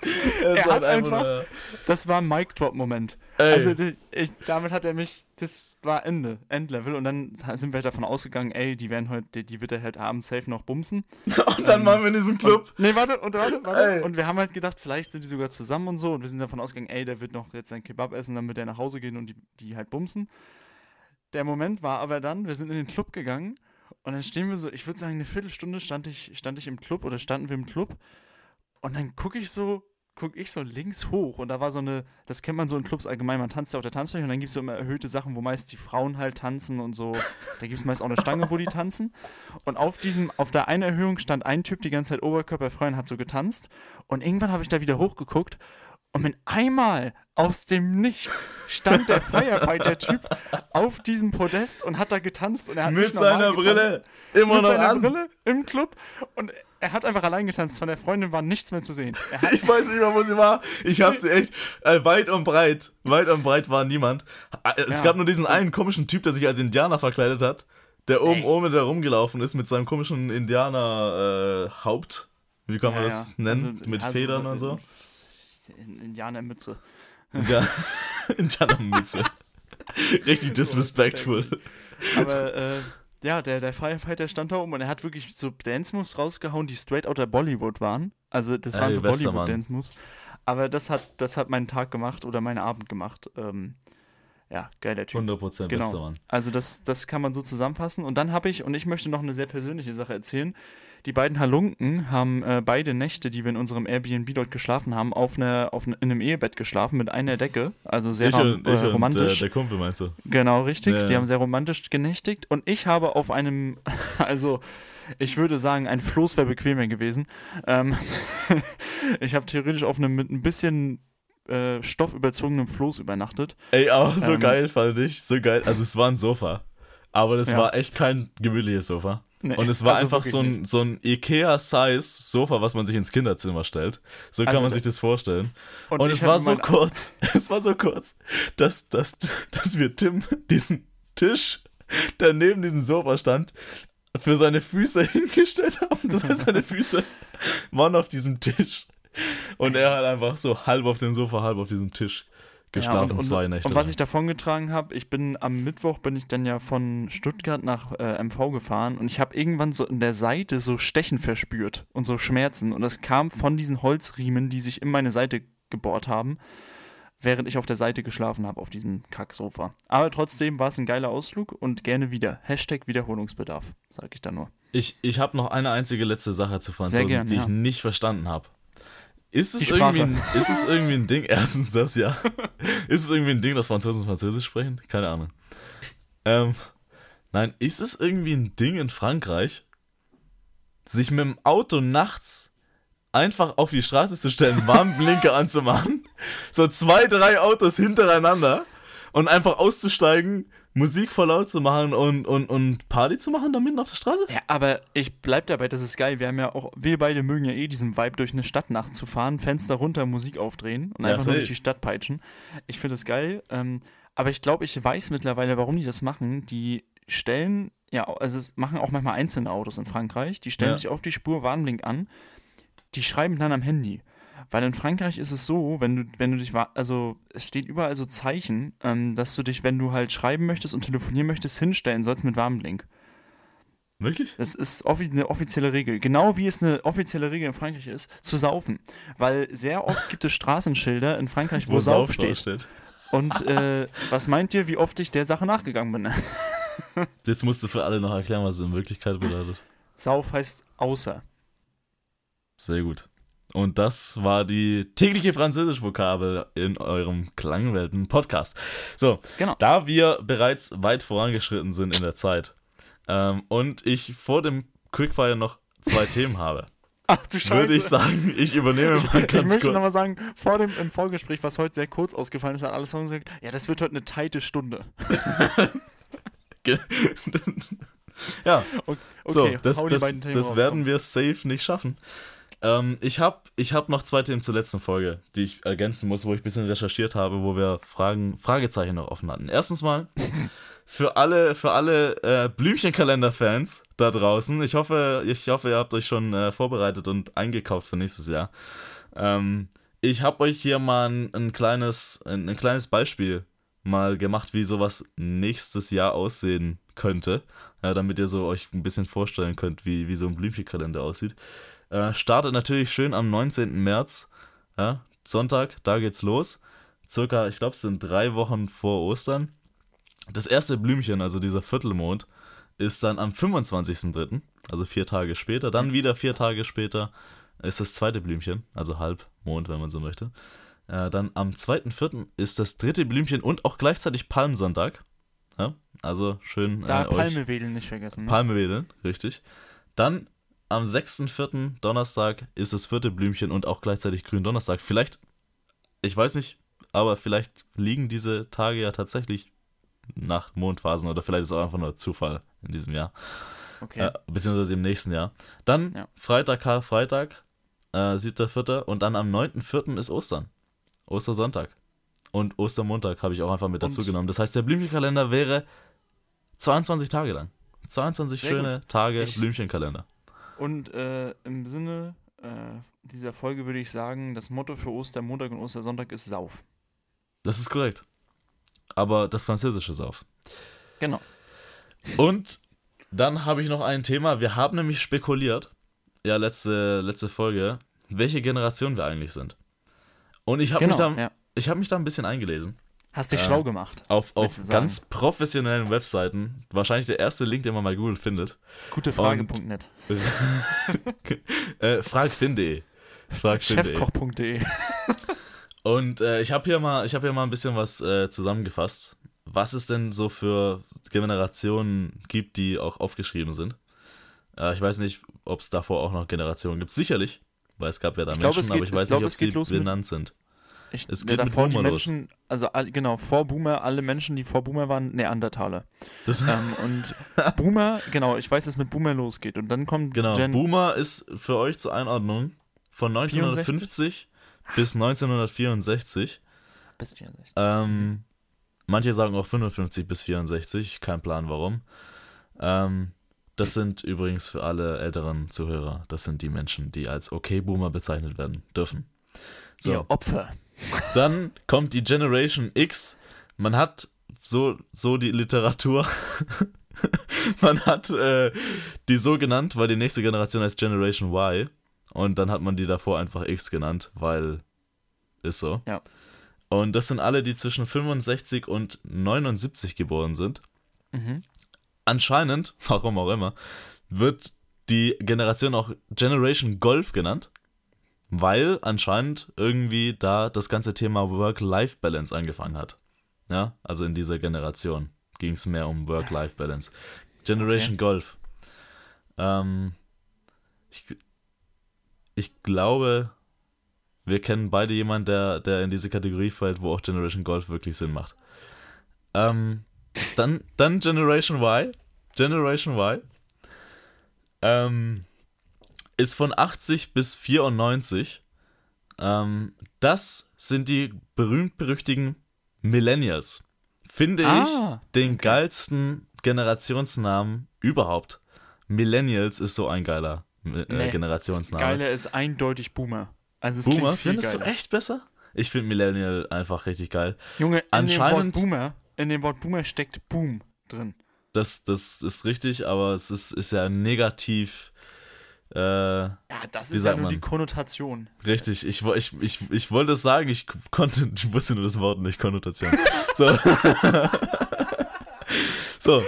(laughs) Er, Er hat einfach- nur Herr. Das war ein Mic-Drop-Moment. Ey. Also ich, damit hat er mich, das war Ende, Endlevel. Und dann sind wir halt davon ausgegangen, ey, die werden heute, die, die wird er halt abends safe noch bumsen. (laughs) Und dann waren wir in diesem Club. Und, nee, warte, und warte, warte. Ey. Und wir haben halt gedacht, vielleicht sind die sogar zusammen und so. Und wir sind davon ausgegangen, ey, der wird noch jetzt sein Kebab essen, dann wird er nach Hause gehen und die, die halt bumsen. Der Moment war aber dann, wir sind in den Club gegangen und dann stehen wir so, ich würde sagen, eine Viertelstunde stand ich, stand ich im Club oder standen wir im Club und dann gucke ich so, gucke ich so links hoch und da war so eine, das kennt man so in Clubs allgemein, man tanzt ja auf der Tanzfläche und dann gibt es so immer erhöhte Sachen, wo meist die Frauen halt tanzen und so, da gibt es meist auch eine Stange, wo die tanzen und auf diesem, auf der einen Erhöhung stand ein Typ die ganze Zeit oberkörperfrei und hat so getanzt und irgendwann habe ich da wieder hochgeguckt und mit einmal, aus dem Nichts stand der Firefighter-Typ auf diesem Podest und hat da getanzt. Und er hat Mit seiner getanzt, Brille immer mit noch seiner an. Brille im Club und er hat einfach allein getanzt. Von der Freundin war nichts mehr zu sehen. (laughs) Ich weiß nicht mehr, wo sie war. Ich hab sie echt äh, weit und breit. Weit und breit war niemand. Äh, Es Ja. gab nur diesen einen komischen Typ, der sich als Indianer verkleidet hat, der oben Ey. ohne da rumgelaufen ist mit seinem komischen Indianer-Haupt. Wie kann man Ja, das ja. nennen? Also, mit also Federn und so. in- Indianermütze. Indianer- (laughs) Indianermütze. (laughs) Richtig disrespectful. Aber äh, ja, der, der Firefighter stand da oben und er hat wirklich so Dance-Moves rausgehauen, die straight out der Bollywood waren. Also das waren Ey, so. Bollywood-Dance-Moves. Aber das hat, das hat meinen Tag gemacht oder meinen Abend gemacht. Ähm, ja, geiler Typ. 100% Genau. bester Mann. Also das, das kann man so zusammenfassen. Und dann habe ich, und ich möchte noch eine sehr persönliche Sache erzählen. Die beiden Halunken haben äh, beide Nächte, die wir in unserem Airbnb dort geschlafen haben, auf, einer auf ne, in einem Ehebett geschlafen mit einer Decke. Also sehr Ich und, äh, ich und äh, romantisch. der Kumpel meinst du? Genau, richtig. Ja. Die haben sehr romantisch genächtigt. Und ich habe auf einem, (laughs) also ich würde sagen, ein Floß wäre bequemer gewesen. Ähm, (laughs) ich habe theoretisch auf einem mit ein bisschen äh, Stoff überzogenem Floß übernachtet. Ey, auch so Ähm. geil fand ich. So geil. Also es war ein Sofa. Aber das Ja. war echt kein gemütliches Sofa. Nee, Und es war also einfach so ein, so ein Ikea-Size-Sofa, was man sich ins Kinderzimmer stellt. So kann Also man sich das vorstellen. Und, ich es war so kurz, (laughs) es war so kurz, dass, dass, dass wir Tim diesen Tisch, der neben diesem Sofa stand, für seine Füße (laughs) hingestellt haben. Das heißt, seine Füße waren auf diesem Tisch. Und er hat einfach so halb auf dem Sofa, halb auf diesem Tisch geschlafen, ja, und, zwei Nächte. Und was ich davon getragen habe, ich bin am Mittwoch bin ich dann ja von Stuttgart nach äh, MV gefahren und ich habe irgendwann so in der Seite so Stechen verspürt und so Schmerzen und das kam von diesen Holzriemen, die sich in meine Seite gebohrt haben, während ich auf der Seite geschlafen habe auf diesem Kacksofa. Aber trotzdem war es ein geiler Ausflug und gerne wieder. Hashtag Wiederholungsbedarf, sage ich da nur. Ich, ich habe noch eine einzige letzte Sache zu Franzosen, gern, die ja. ich nicht verstanden habe. Ist es, irgendwie ein, ist es irgendwie ein Ding? (laughs) Erstens das, ja. ist es irgendwie ein Ding, dass Franzosen Französisch sprechen? Keine Ahnung. Ähm, nein, ist es irgendwie ein Ding in Frankreich, sich mit dem Auto nachts einfach auf die Straße zu stellen, Warnblinker (laughs) anzumachen, so zwei, drei Autos hintereinander und einfach auszusteigen, Musik voll laut zu machen und, und, und Party zu machen da mitten auf der Straße? Ja, aber ich bleib dabei, das ist geil. Wir haben ja auch, wir beide mögen ja eh diesen Vibe, durch eine Stadtnacht zu fahren, Fenster runter, Musik aufdrehen und Ja, einfach nur durch die Stadt peitschen. Ich finde das geil. Ähm, aber ich glaube, ich weiß mittlerweile, warum die das machen. Die stellen, ja, also es machen auch manchmal einzelne Autos in Frankreich, die stellen Ja. sich auf die Spur Warnblink an, die schreiben dann am Handy. Weil in Frankreich ist es so, wenn du, wenn du dich, also es steht überall so Zeichen, ähm, dass du dich, wenn du halt schreiben möchtest und telefonieren möchtest, hinstellen sollst mit Warnblink. Wirklich? Das ist offi eine offizielle Regel. Genau wie es eine offizielle Regel in Frankreich ist, zu saufen. Weil sehr oft gibt es Straßenschilder in Frankreich, wo, Sauf Sauf steht. steht. Und äh, was meint ihr, wie oft ich der Sache nachgegangen bin? (laughs) Jetzt musst du für alle noch erklären, was es in Wirklichkeit bedeutet. Sauf heißt außer. Sehr gut. Und das war die tägliche Französisch-Vokabel in eurem Klangwelten-Podcast. So, Genau. da wir bereits weit vorangeschritten sind in der Zeit ähm, und ich vor dem Quickfire noch zwei (laughs) Themen habe, Ach du Scheiße. würde ich sagen, ich übernehme mal ich ganz möchte nochmal kurz. sagen, vor dem im Vorgespräch, was heute sehr kurz ausgefallen ist, hat alles gesagt, ja, das wird heute eine teite Stunde. (laughs) (laughs) ja, Okay, so, das, das, das werden wir safe nicht schaffen. Ähm, ich habe ich hab noch zwei Themen zur letzten Folge, die ich ergänzen muss, wo ich ein bisschen recherchiert habe, wo wir Fragen, Fragezeichen noch offen hatten. Erstens mal, (laughs) für alle, für alle äh, Blümchenkalender-Fans da draußen, ich hoffe, ich hoffe, ihr habt euch schon äh, vorbereitet und eingekauft für nächstes Jahr. Ähm, ich habe euch hier mal ein, ein, kleines, ein, ein kleines Beispiel mal gemacht, wie sowas nächstes Jahr aussehen könnte, ja, damit ihr so euch ein bisschen vorstellen könnt, wie, wie so ein Blümchenkalender aussieht. Äh, startet natürlich schön am 19. März, ja, Sonntag, da geht's los. Circa, ich glaube, es sind drei Wochen vor Ostern. Das erste Blümchen, also dieser Viertelmond, ist dann am 25.03., also vier Tage später. Dann wieder vier Tage später ist das zweite Blümchen, also Halbmond, wenn man so möchte. Äh, dann am 2.04. ist das dritte Blümchen und auch gleichzeitig Palmsonntag. Ja, also schön Da äh, euch Palme wedeln nicht vergessen. Ne? Palme wedeln, richtig. Dann am 6.4. Donnerstag ist das vierte Blümchen und auch gleichzeitig Gründonnerstag. Vielleicht, ich weiß nicht, aber vielleicht liegen diese Tage ja tatsächlich nach Mondphasen oder vielleicht ist es auch einfach nur Zufall in diesem Jahr. Okay. Äh, beziehungsweise im nächsten Jahr. Dann Ja. Freitag, Karfreitag, äh, 7.4. und dann am 9.4. ist Ostern. Ostersonntag. Und Ostermontag habe ich auch einfach mit Und- dazu genommen. Das heißt, der Blümchenkalender wäre 22 Tage lang. 22 Sehr schöne Tage Ich- Blümchenkalender. Und äh, im Sinne äh, dieser Folge würde ich sagen, das Motto für Ostermontag und Ostersonntag ist Sauf. Das ist korrekt. Aber das französische Sauf. Genau. Und dann habe ich noch ein Thema. Wir haben nämlich spekuliert, ja, letzte, letzte Folge, welche Generation wir eigentlich sind. Und ich habe Genau. mich, da, ja. ich hab mich da ein bisschen eingelesen. Hast dich Äh, schlau gemacht. Auf, auf ganz professionellen Webseiten. Wahrscheinlich der erste Link, den man bei Google findet. Gutefrage.net. (laughs) äh, fragfin.de. Fragfin.de. Chefkoch.de. Und äh, ich habe hier, mal- ich hab hier mal ein bisschen was äh, zusammengefasst, was es denn so für Generationen gibt, die auch aufgeschrieben sind. Äh, ich weiß nicht, ob es davor auch noch Generationen gibt. Sicherlich, weil es gab ja da Ich Menschen, glaub, es aber geht- ich ich weiß glaub, nicht, ob es geht sie benannt sind. Ich, Es ja, geht mit davor die Boomer los. Menschen, also all, genau, vor Boomer, alle Menschen, die vor Boomer waren, Neandertaler. Das, ähm, und (laughs) Boomer, genau, ich weiß, dass mit Boomer losgeht. Und dann kommt genau, Gen Boomer ist für euch zur Einordnung von 1950 bis 1964. bis 64. Ähm, manche sagen auch 55 bis 64, kein Plan warum. Ähm, das sind übrigens für alle älteren Zuhörer, das sind die Menschen, die als Okay-Boomer bezeichnet werden dürfen. So, Ihr Opfer. Dann kommt die Generation X. Man hat so, so die Literatur. (laughs) man hat äh, die so genannt, weil die nächste Generation heißt Generation Y. Und dann hat man die davor einfach X genannt, weil ist so. Ja. Und das sind alle, die zwischen 65 und 79 geboren sind. Mhm. Anscheinend, (laughs) warum auch immer, wird die Generation auch Generation Golf genannt, weil anscheinend irgendwie da das ganze Thema Work-Life-Balance angefangen hat. Ja, also in dieser Generation ging es mehr um Work-Life-Balance. Generation Golf. Ähm, ich, ich glaube, wir kennen beide jemanden, der, der in diese Kategorie fällt, wo auch Generation Golf wirklich Sinn macht. Ähm, dann, dann Generation Y. Generation Y. Ähm, ist von 80 bis 94. Ähm, das sind die berühmt-berüchtigten Millennials. Finde Ah, ich den geilsten Generationsnamen überhaupt. Millennials ist so ein geiler äh, Nee. Generationsname. Geiler ist eindeutig Boomer. Also es Boomer, findest geiler. du echt besser? Ich finde Millennial einfach richtig geil. Junge, in dem Wort Anscheinend- Boomer, in dem Wort Boomer steckt Boom drin. Das, das ist richtig, aber es ist, ist ja negativ. Äh, Ja, das ist ja nur die man? Konnotation. richtig. Ich, ich, ich, ich wollte es sagen, ich konnte, ich wusste nur das Wort nicht, Konnotation. (laughs) So. (laughs) so. Und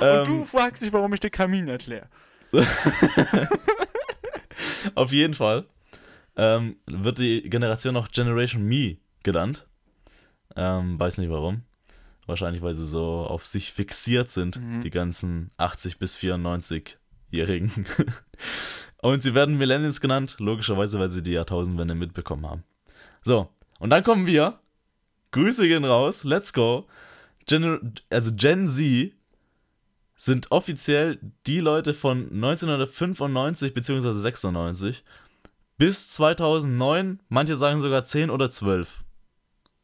Ähm, du fragst dich, warum ich den Kamin erkläre. (laughs) Auf jeden Fall ähm, wird die Generation noch Generation Me genannt. Ähm, weiß nicht warum. Wahrscheinlich, weil sie so auf sich fixiert sind, Mhm. die ganzen 80 bis 94-Jährigen. (laughs) Und sie werden Millennials genannt, logischerweise, weil sie die Jahrtausendwende mitbekommen haben. So, und dann kommen wir. Grüße gehen raus, let's go. Gen also Gen Z sind offiziell die Leute von 1995 bzw. 96 bis 2009, manche sagen sogar 10 oder 12.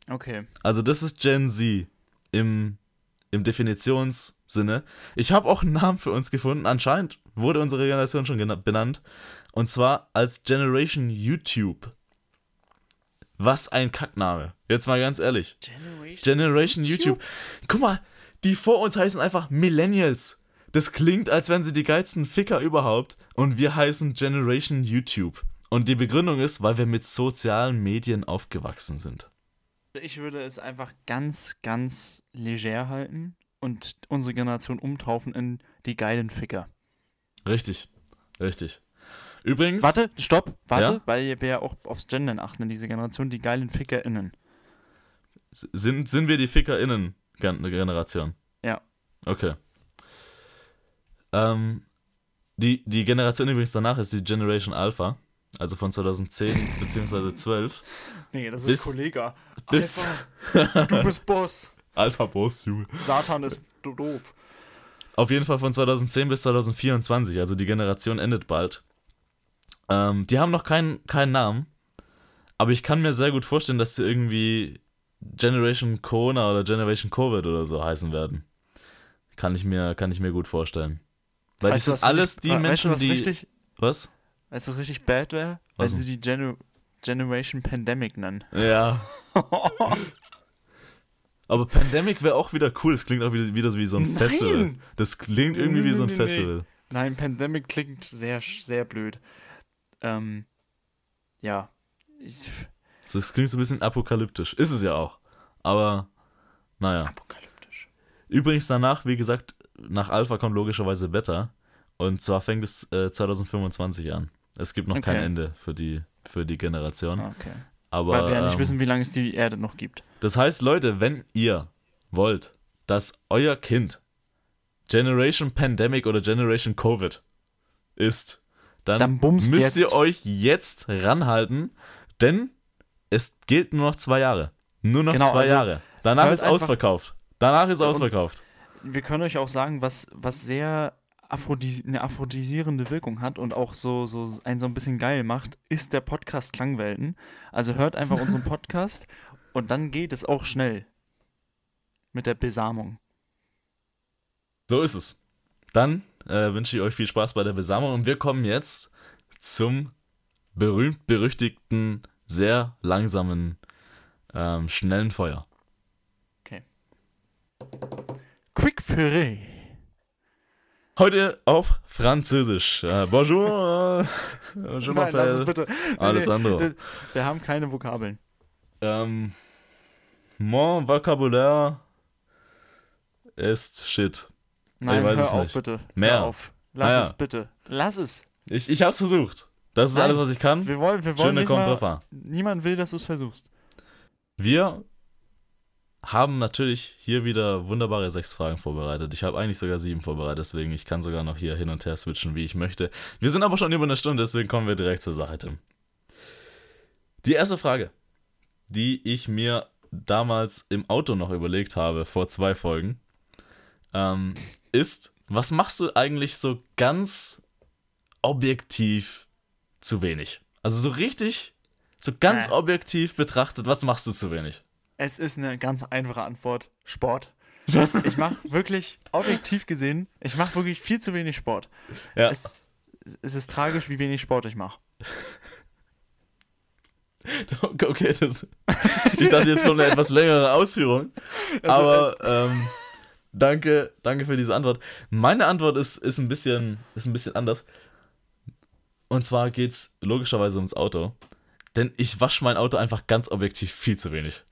Okay. Also das ist Gen Z im, im Definitionssinne. Ich habe auch einen Namen für uns gefunden. Anscheinend wurde unsere Generation schon benannt. Und zwar als Generation YouTube. Was ein Kackname. Jetzt mal ganz ehrlich. Generation. Generation YouTube. Guck mal, die vor uns heißen einfach Millennials. Das klingt, als wären sie die geilsten Ficker überhaupt. Und wir heißen Generation YouTube. Und die Begründung ist, weil wir mit sozialen Medien aufgewachsen sind. Ich würde es einfach ganz, ganz leger halten und unsere Generation umtaufen in die geilen Ficker. Richtig, richtig. Übrigens, Warte, stopp, warte, Ja? weil wir ja auch aufs Gendern achten in dieser Generation, die geilen FickerInnen. sind, sind wir die FickerInnen-Generation? Ja. Okay. Ähm, die, die Generation übrigens danach ist die Generation Alpha. also von 2010 bzw. 12, Nee, das Bis- ist Kollega. bis- Alpha, du bist Boss. Alpha Boss, Junge. Satan ist do- doof. Auf jeden Fall von 2010 bis 2024, also die Generation endet bald. Ähm, die haben noch keinen, keinen Namen, aber ich kann mir sehr gut vorstellen, dass sie irgendwie Generation Corona oder Generation Covid oder so heißen werden. Kann ich mir, kann ich mir gut vorstellen. Weil Weißt die sind alles richtig- die Menschen, weißt du, was die. Richtig, Was? weißt du, was richtig bad wäre? Weil sie die Genu Generation Pandemic nennen. Ja. (laughs) Aber Pandemic wäre auch wieder cool. Das klingt auch wieder, wieder wie so ein Nein! Festival. Das klingt irgendwie wie so ein Nee, nee, nee. Festival. Nein, Pandemic klingt sehr, sehr blöd. Ähm, ja. Ich, So, Das klingt so ein bisschen apokalyptisch. Ist es ja auch. Aber, naja. apokalyptisch. Übrigens danach, wie gesagt, nach Alpha kommt logischerweise Beta. Und zwar fängt es äh, 2025 an. Es gibt noch kein Okay. Ende für die, für die Generation. Okay. Aber Weil wir ja nicht ähm, wissen, wie lange es die Erde noch gibt. das heißt, Leute, wenn ihr wollt, dass euer Kind Generation Pandemic oder Generation Covid ist, dann, Dann müsst jetzt. ihr euch jetzt ranhalten, denn es gilt nur noch zwei Jahre. Nur noch Genau, zwei also Jahre. Danach ist ausverkauft. Danach ist ausverkauft. Wir können euch auch sagen, was, was sehr aphrodis eine aphrodisierende Wirkung hat und auch so, so einen so ein bisschen geil macht, ist der Podcast Klangwelten. Also hört einfach (laughs) unseren Podcast und dann geht es auch schnell mit der Besamung. So ist es. Dann äh, wünsche ich euch viel Spaß bei der Besamung und wir kommen jetzt zum berühmt-berüchtigten, sehr langsamen, ähm, schnellen Feuer. Quick Ferré. Heute auf Französisch. Äh, bonjour. (laughs) je Nein, lass es bitte. Alessandro. nee, Wir haben keine Vokabeln. Ähm, mon vocabulaire ist shit. Nein, weiß hör es auf nicht. bitte. Mehr. Hör auf. Lass ja. es bitte. Lass es. Ich, ich hab's versucht. Das ist Nein. alles, was ich kann. Wir wollen, wir wollen Schöne nicht mal. Niemand will, dass du es versuchst. Wir haben natürlich hier wieder wunderbare sechs Fragen vorbereitet. Ich habe eigentlich sogar sieben vorbereitet, deswegen ich kann sogar noch hier hin und her switchen, wie ich möchte. Wir sind aber schon über eine Stunde, deswegen kommen wir direkt zur Sache, Tim. Die erste Frage, die ich mir damals im Auto noch überlegt habe, vor zwei Folgen, ähm, ist, was machst du eigentlich so ganz objektiv zu wenig? Also so richtig, so ganz Äh. objektiv betrachtet, was machst du zu wenig? Es ist eine ganz einfache Antwort. Sport. (laughs) Ich mache wirklich, objektiv gesehen, ich mache wirklich viel zu wenig Sport. Ja. Es, es ist tragisch, wie wenig Sport ich mache. (laughs) Okay, das. Ich dachte, jetzt kommt eine etwas längere Ausführung. Also, aber ähm, danke, danke für diese Antwort. Meine Antwort ist, ist, ein bisschen, ist ein bisschen anders. Und zwar geht es logischerweise ums Auto. Denn ich wasche mein Auto einfach ganz objektiv viel zu wenig.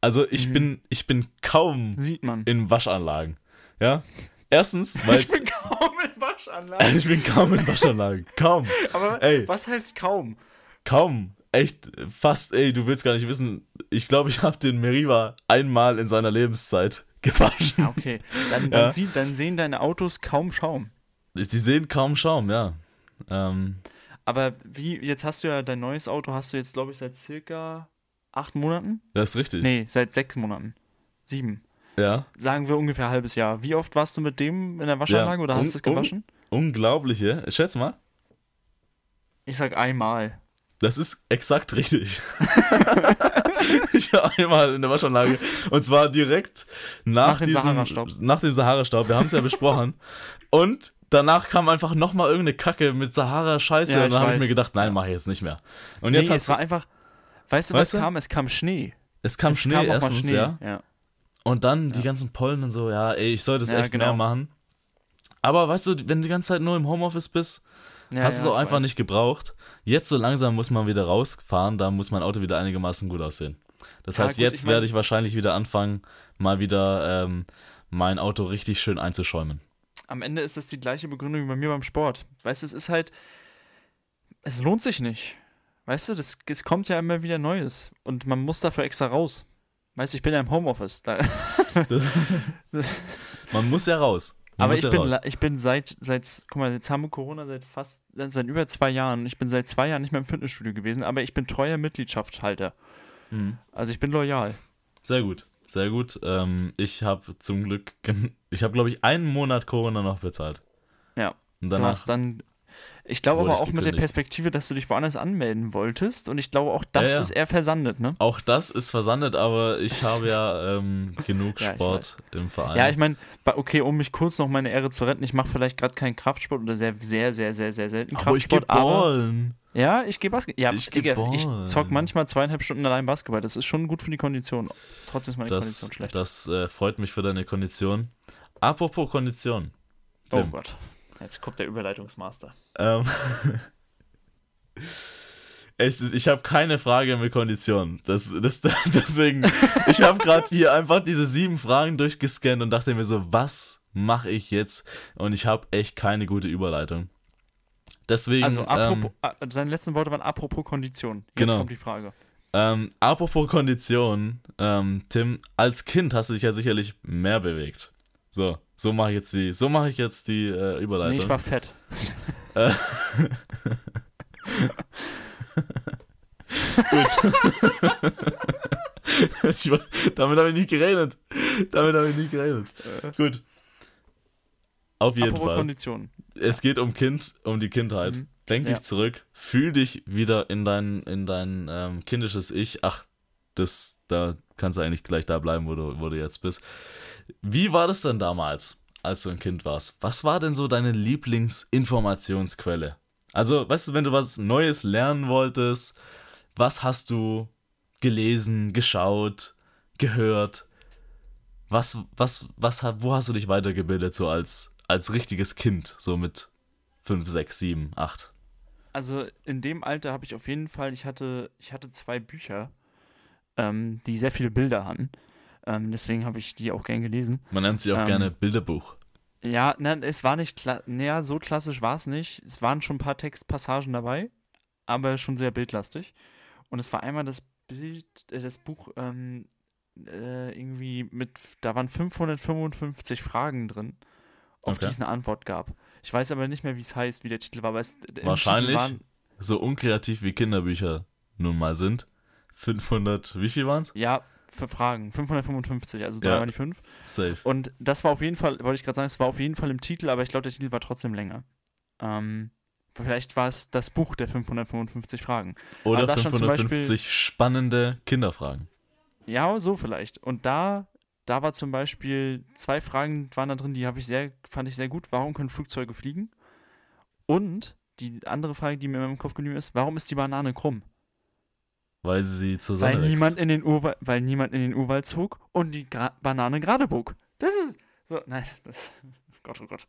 Also ich Mhm. bin, ich bin kaum Sieht man. in Waschanlagen. Ja. Erstens, weil Ich bin kaum in Waschanlagen. (laughs) ich bin kaum in Waschanlagen. Kaum. (laughs) Aber Ey. was heißt kaum? Kaum. Echt, fast, ey, du willst gar nicht wissen. Ich glaube, ich habe den Meriva einmal in seiner Lebenszeit (laughs) gewaschen. Ah, okay. Dann, dann, Ja. sieht, dann sehen deine Autos kaum Schaum. Sie sehen kaum Schaum, ja. Ähm, Aber wie, jetzt hast du ja dein neues Auto, hast du jetzt, glaube ich, seit circa acht Monaten? das ist richtig. Nee, seit sechs Monaten. Sieben. Ja. Sagen wir ungefähr ein halbes Jahr. Wie oft warst du mit dem in der Waschanlage Ja. oder hast Un- du es gewaschen? Unglaubliche. Schätz mal. Ich sag einmal. Das ist exakt richtig. (laughs) ich war einmal in der Waschanlage. Und zwar direkt nach, Nach dem diesem, Sahara-Staub. Nach dem Sahara-Staub. Wir haben es ja besprochen. (laughs) Und danach kam einfach nochmal irgendeine Kacke mit Sahara-Scheiße. Ja, und dann habe ich mir gedacht, nein, mache ich jetzt nicht mehr. Und nee, jetzt es war einfach. Weißt du, Weißt was du? kam? Es kam Schnee. es kam es Schnee kam erstens, Schnee. ja. ja. Und dann die Ja. ganzen Pollen und so, ja, ey, ich sollte es Ja, echt genau. mehr machen. Aber weißt du, wenn du die ganze Zeit nur im Homeoffice bist, hast du es auch einfach weiß. nicht gebraucht. Jetzt so langsam muss man wieder rausfahren, da muss mein Auto wieder einigermaßen gut aussehen. Das heißt, gut, jetzt ich mein- werde ich wahrscheinlich wieder anfangen, mal wieder ähm, mein Auto richtig schön einzuschäumen. Am Ende ist das die gleiche Begründung wie bei mir beim Sport. Weißt du, es ist halt. Es lohnt sich nicht. Weißt du, das, es kommt ja immer wieder Neues. Und man muss dafür extra raus. Weißt du, ich bin ja im Homeoffice. Da, (laughs) Das, (laughs) man muss ja raus. Aber muss ich ja bin, raus. ich bin seit, seit, guck mal, jetzt haben wir Corona seit fast, seit über zwei Jahren. Ich bin seit zwei Jahren nicht mehr im Fitnessstudio gewesen, aber ich bin treuer Mitgliedschaftshalter. Mhm. Also ich bin loyal. Sehr gut, sehr gut. Ähm, ich habe zum Glück, ich habe glaube ich einen Monat Corona noch bezahlt. Ja. Und Du danach, hast dann, ich glaube aber ich auch mit der. Perspektive, dass du dich woanders anmelden wolltest und ich glaube auch das Ja, ja. ist eher versandet, ne? auch das ist versandet, aber ich habe ja ähm, genug Ja, ich Sport im Verein. Ja, ich meine, okay, um mich kurz noch meine Ehre zu retten, ich mache vielleicht gerade keinen Kraftsport oder sehr, sehr, sehr, sehr, sehr selten aber ich Kraftsport, gebe Ballen. ja, ich gehe Basketball. Ja, Ich ich, Digga, ich zock manchmal zweieinhalb Stunden allein Basketball. Das ist schon gut für die Kondition. Trotzdem ist meine Das, Kondition schlecht. das äh, freut mich für deine Kondition. Apropos Kondition. oh Tim, Gott. Jetzt kommt der Überleitungsmaster. ähm, (laughs) ist, ich habe keine Frage mit Kondition. Das, das, (laughs) deswegen, ich habe gerade (laughs) hier einfach diese sieben Fragen durchgescannt und dachte mir so, was mache ich jetzt? Und ich habe echt keine gute Überleitung. Deswegen, Also, apropos, ähm, äh, seine letzten Worte waren apropos Kondition. Jetzt Genau. kommt die Frage. ähm, apropos Kondition, ähm, Tim, als Kind hast du dich ja sicherlich mehr bewegt. So, so mache ich jetzt die, so mache ich jetzt die äh, Überleitung. Nee, ich war fett. Äh, (laughs) Gut. war- damit habe ich nicht gerechnet. Damit habe ich nicht gerechnet. Gut. Auf jeden apropos Fall. Kondition. Es geht um Kind, um die Kindheit. Mhm. Denk Ja. dich zurück, fühl dich wieder in dein, in dein ähm, kindisches Ich. Ach, das, da kannst du eigentlich gleich da bleiben, wo du, wo du jetzt bist. Wie war das denn damals, als du ein Kind warst? Was war denn so deine Lieblingsinformationsquelle? Also, weißt du, wenn du was Neues lernen wolltest, was hast du gelesen, geschaut, gehört? Was, was, was, wo hast du dich weitergebildet, so als, als richtiges Kind, so mit 5, 6, 7, 8? Also in dem Alter habe ich auf jeden Fall, ich hatte, ich hatte zwei Bücher, ähm, die sehr viele Bilder hatten. Ähm, deswegen habe ich die auch gern gelesen. Man nennt sie auch Ähm, gerne Bilderbuch. Ja, nein, es war nicht, naja, so klassisch war es nicht. Es waren schon ein paar Textpassagen dabei, aber schon sehr bildlastig. Und es war einmal das Bild, äh, das Buch, ähm, äh, irgendwie mit, da waren 555 Fragen drin, auf Okay. die es eine Antwort gab. Ich weiß aber nicht mehr, wie es heißt, wie der Titel war, aber es, Wahrscheinlich. Waren, So unkreativ wie Kinderbücher nun mal sind. 500, wie viel waren's? ja, für Fragen, 555, also Ja. dreimal die fünf. Safe. Und das war auf jeden Fall, wollte ich gerade sagen, es war auf jeden Fall im Titel, aber ich glaube, der Titel war trotzdem länger. Ähm, vielleicht war es das Buch der 555 Fragen. Oder aber da stand zum 550 spannende Kinderfragen. Ja, so vielleicht. Und da, da war zum Beispiel zwei Fragen waren da drin, die habe ich sehr, fand ich sehr gut. Warum können Flugzeuge fliegen? Und die andere Frage, die mir in meinem Kopf geblieben ist, warum ist die Banane krumm? Weil sie zur Sonne Weil wächst. niemand, in den Urwald, weil niemand in den Urwald zog und die Gra Banane gerade bog. Das ist. So, nein, das. Gott, oh Gott.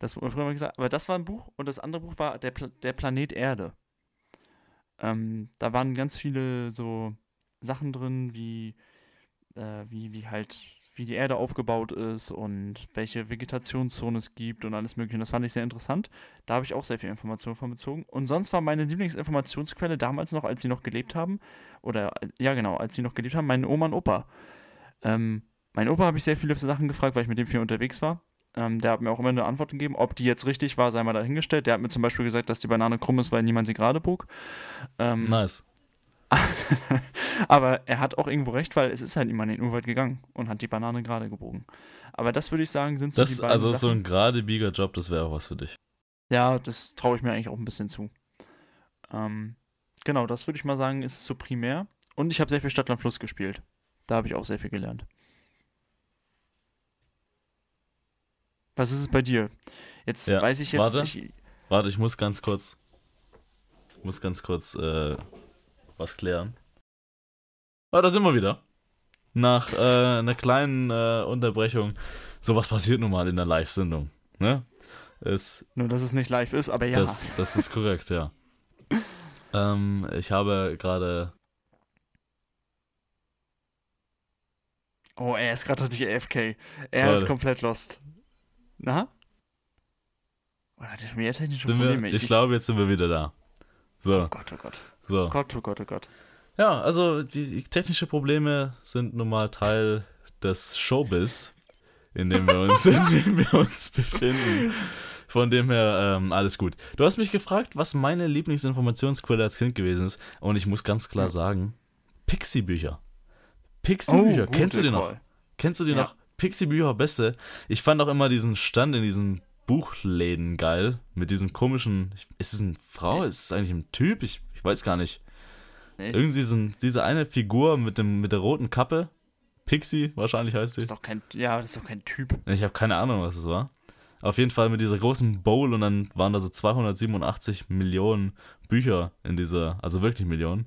Das wurde mir früher mal gesagt. Aber das war ein Buch und das andere Buch war Der, Pla der Planet Erde. Ähm, da waren ganz viele so Sachen drin, wie, äh, wie, wie halt, wie die Erde aufgebaut ist und welche Vegetationszone es gibt und alles mögliche. Und das fand ich sehr interessant. Da habe ich auch sehr viel Informationen von bezogen. Und sonst war meine Lieblingsinformationsquelle damals noch, als sie noch gelebt haben, oder äh, ja genau, als sie noch gelebt haben, meine Oma und Opa. Ähm, mein Opa habe ich sehr viele Sachen gefragt, weil ich mit dem viel unterwegs war. Ähm, der hat mir auch immer eine Antwort gegeben. Ob die jetzt richtig war, sei mal dahingestellt. Der hat mir zum Beispiel gesagt, dass die Banane krumm ist, weil niemand sie gerade bog. Ähm, Nice. (laughs) aber er hat auch irgendwo recht, weil es ist halt niemand in den Urwald gegangen und hat die Banane gerade gebogen. Aber das würde ich sagen, sind so die Das, beiden also so Sachen. ein gerade bieger Job, das wäre auch was für dich. Ja, das traue ich mir eigentlich auch ein bisschen zu. Ähm, genau, das würde ich mal sagen, ist es so primär. Und ich habe sehr viel Stadtland Fluss gespielt. Da habe ich auch sehr viel gelernt. Was ist es bei dir? Jetzt Ja, weiß ich jetzt. warte. Ich, Warte, ich muss ganz kurz. Ich muss ganz kurz äh, was klären. Ah, da sind wir wieder. Nach äh, einer kleinen äh, Unterbrechung. Sowas passiert nun mal in der Live-Sendung. Ne? Es, nur, dass es nicht live ist, aber ja. das, das ist korrekt, ja. (laughs) ähm, ich habe gerade. oh, er ist gerade richtig AFK. Er Warte. ist komplett lost. Na? Oder hat er schon wieder technische Probleme? wir, ich glaube, jetzt sind wir wieder da. So, Oh Gott, oh Gott. So. Oh Gott, oh Gott, oh Gott. Ja, also die, die technische Probleme sind nun mal Teil des Showbiz. in dem wir uns, in dem wir uns befinden. Von dem her, ähm, alles gut. Du hast mich gefragt, was meine Lieblingsinformationsquelle als Kind gewesen ist. Und ich muss ganz klar sagen, Pixie-Bücher. Pixie-Bücher, Oh, kennst du die noch? Kennst du die Ja. noch? Pixie-Bücher, beste. Ich fand auch immer diesen Stand in diesen Buchläden geil. Mit diesem komischen. Ist es eine Frau? Ist es eigentlich ein Typ? Ich, ich weiß gar nicht. Echt? Irgendwie diesen, diese eine Figur mit, dem, mit der roten Kappe. Pixie, wahrscheinlich heißt Das sie. ist doch kein, ja, das ist doch kein Typ. Ich habe keine Ahnung, was es war. Auf jeden Fall mit dieser großen Bowl und dann waren da so 287 Millionen Bücher in dieser, also wirklich Millionen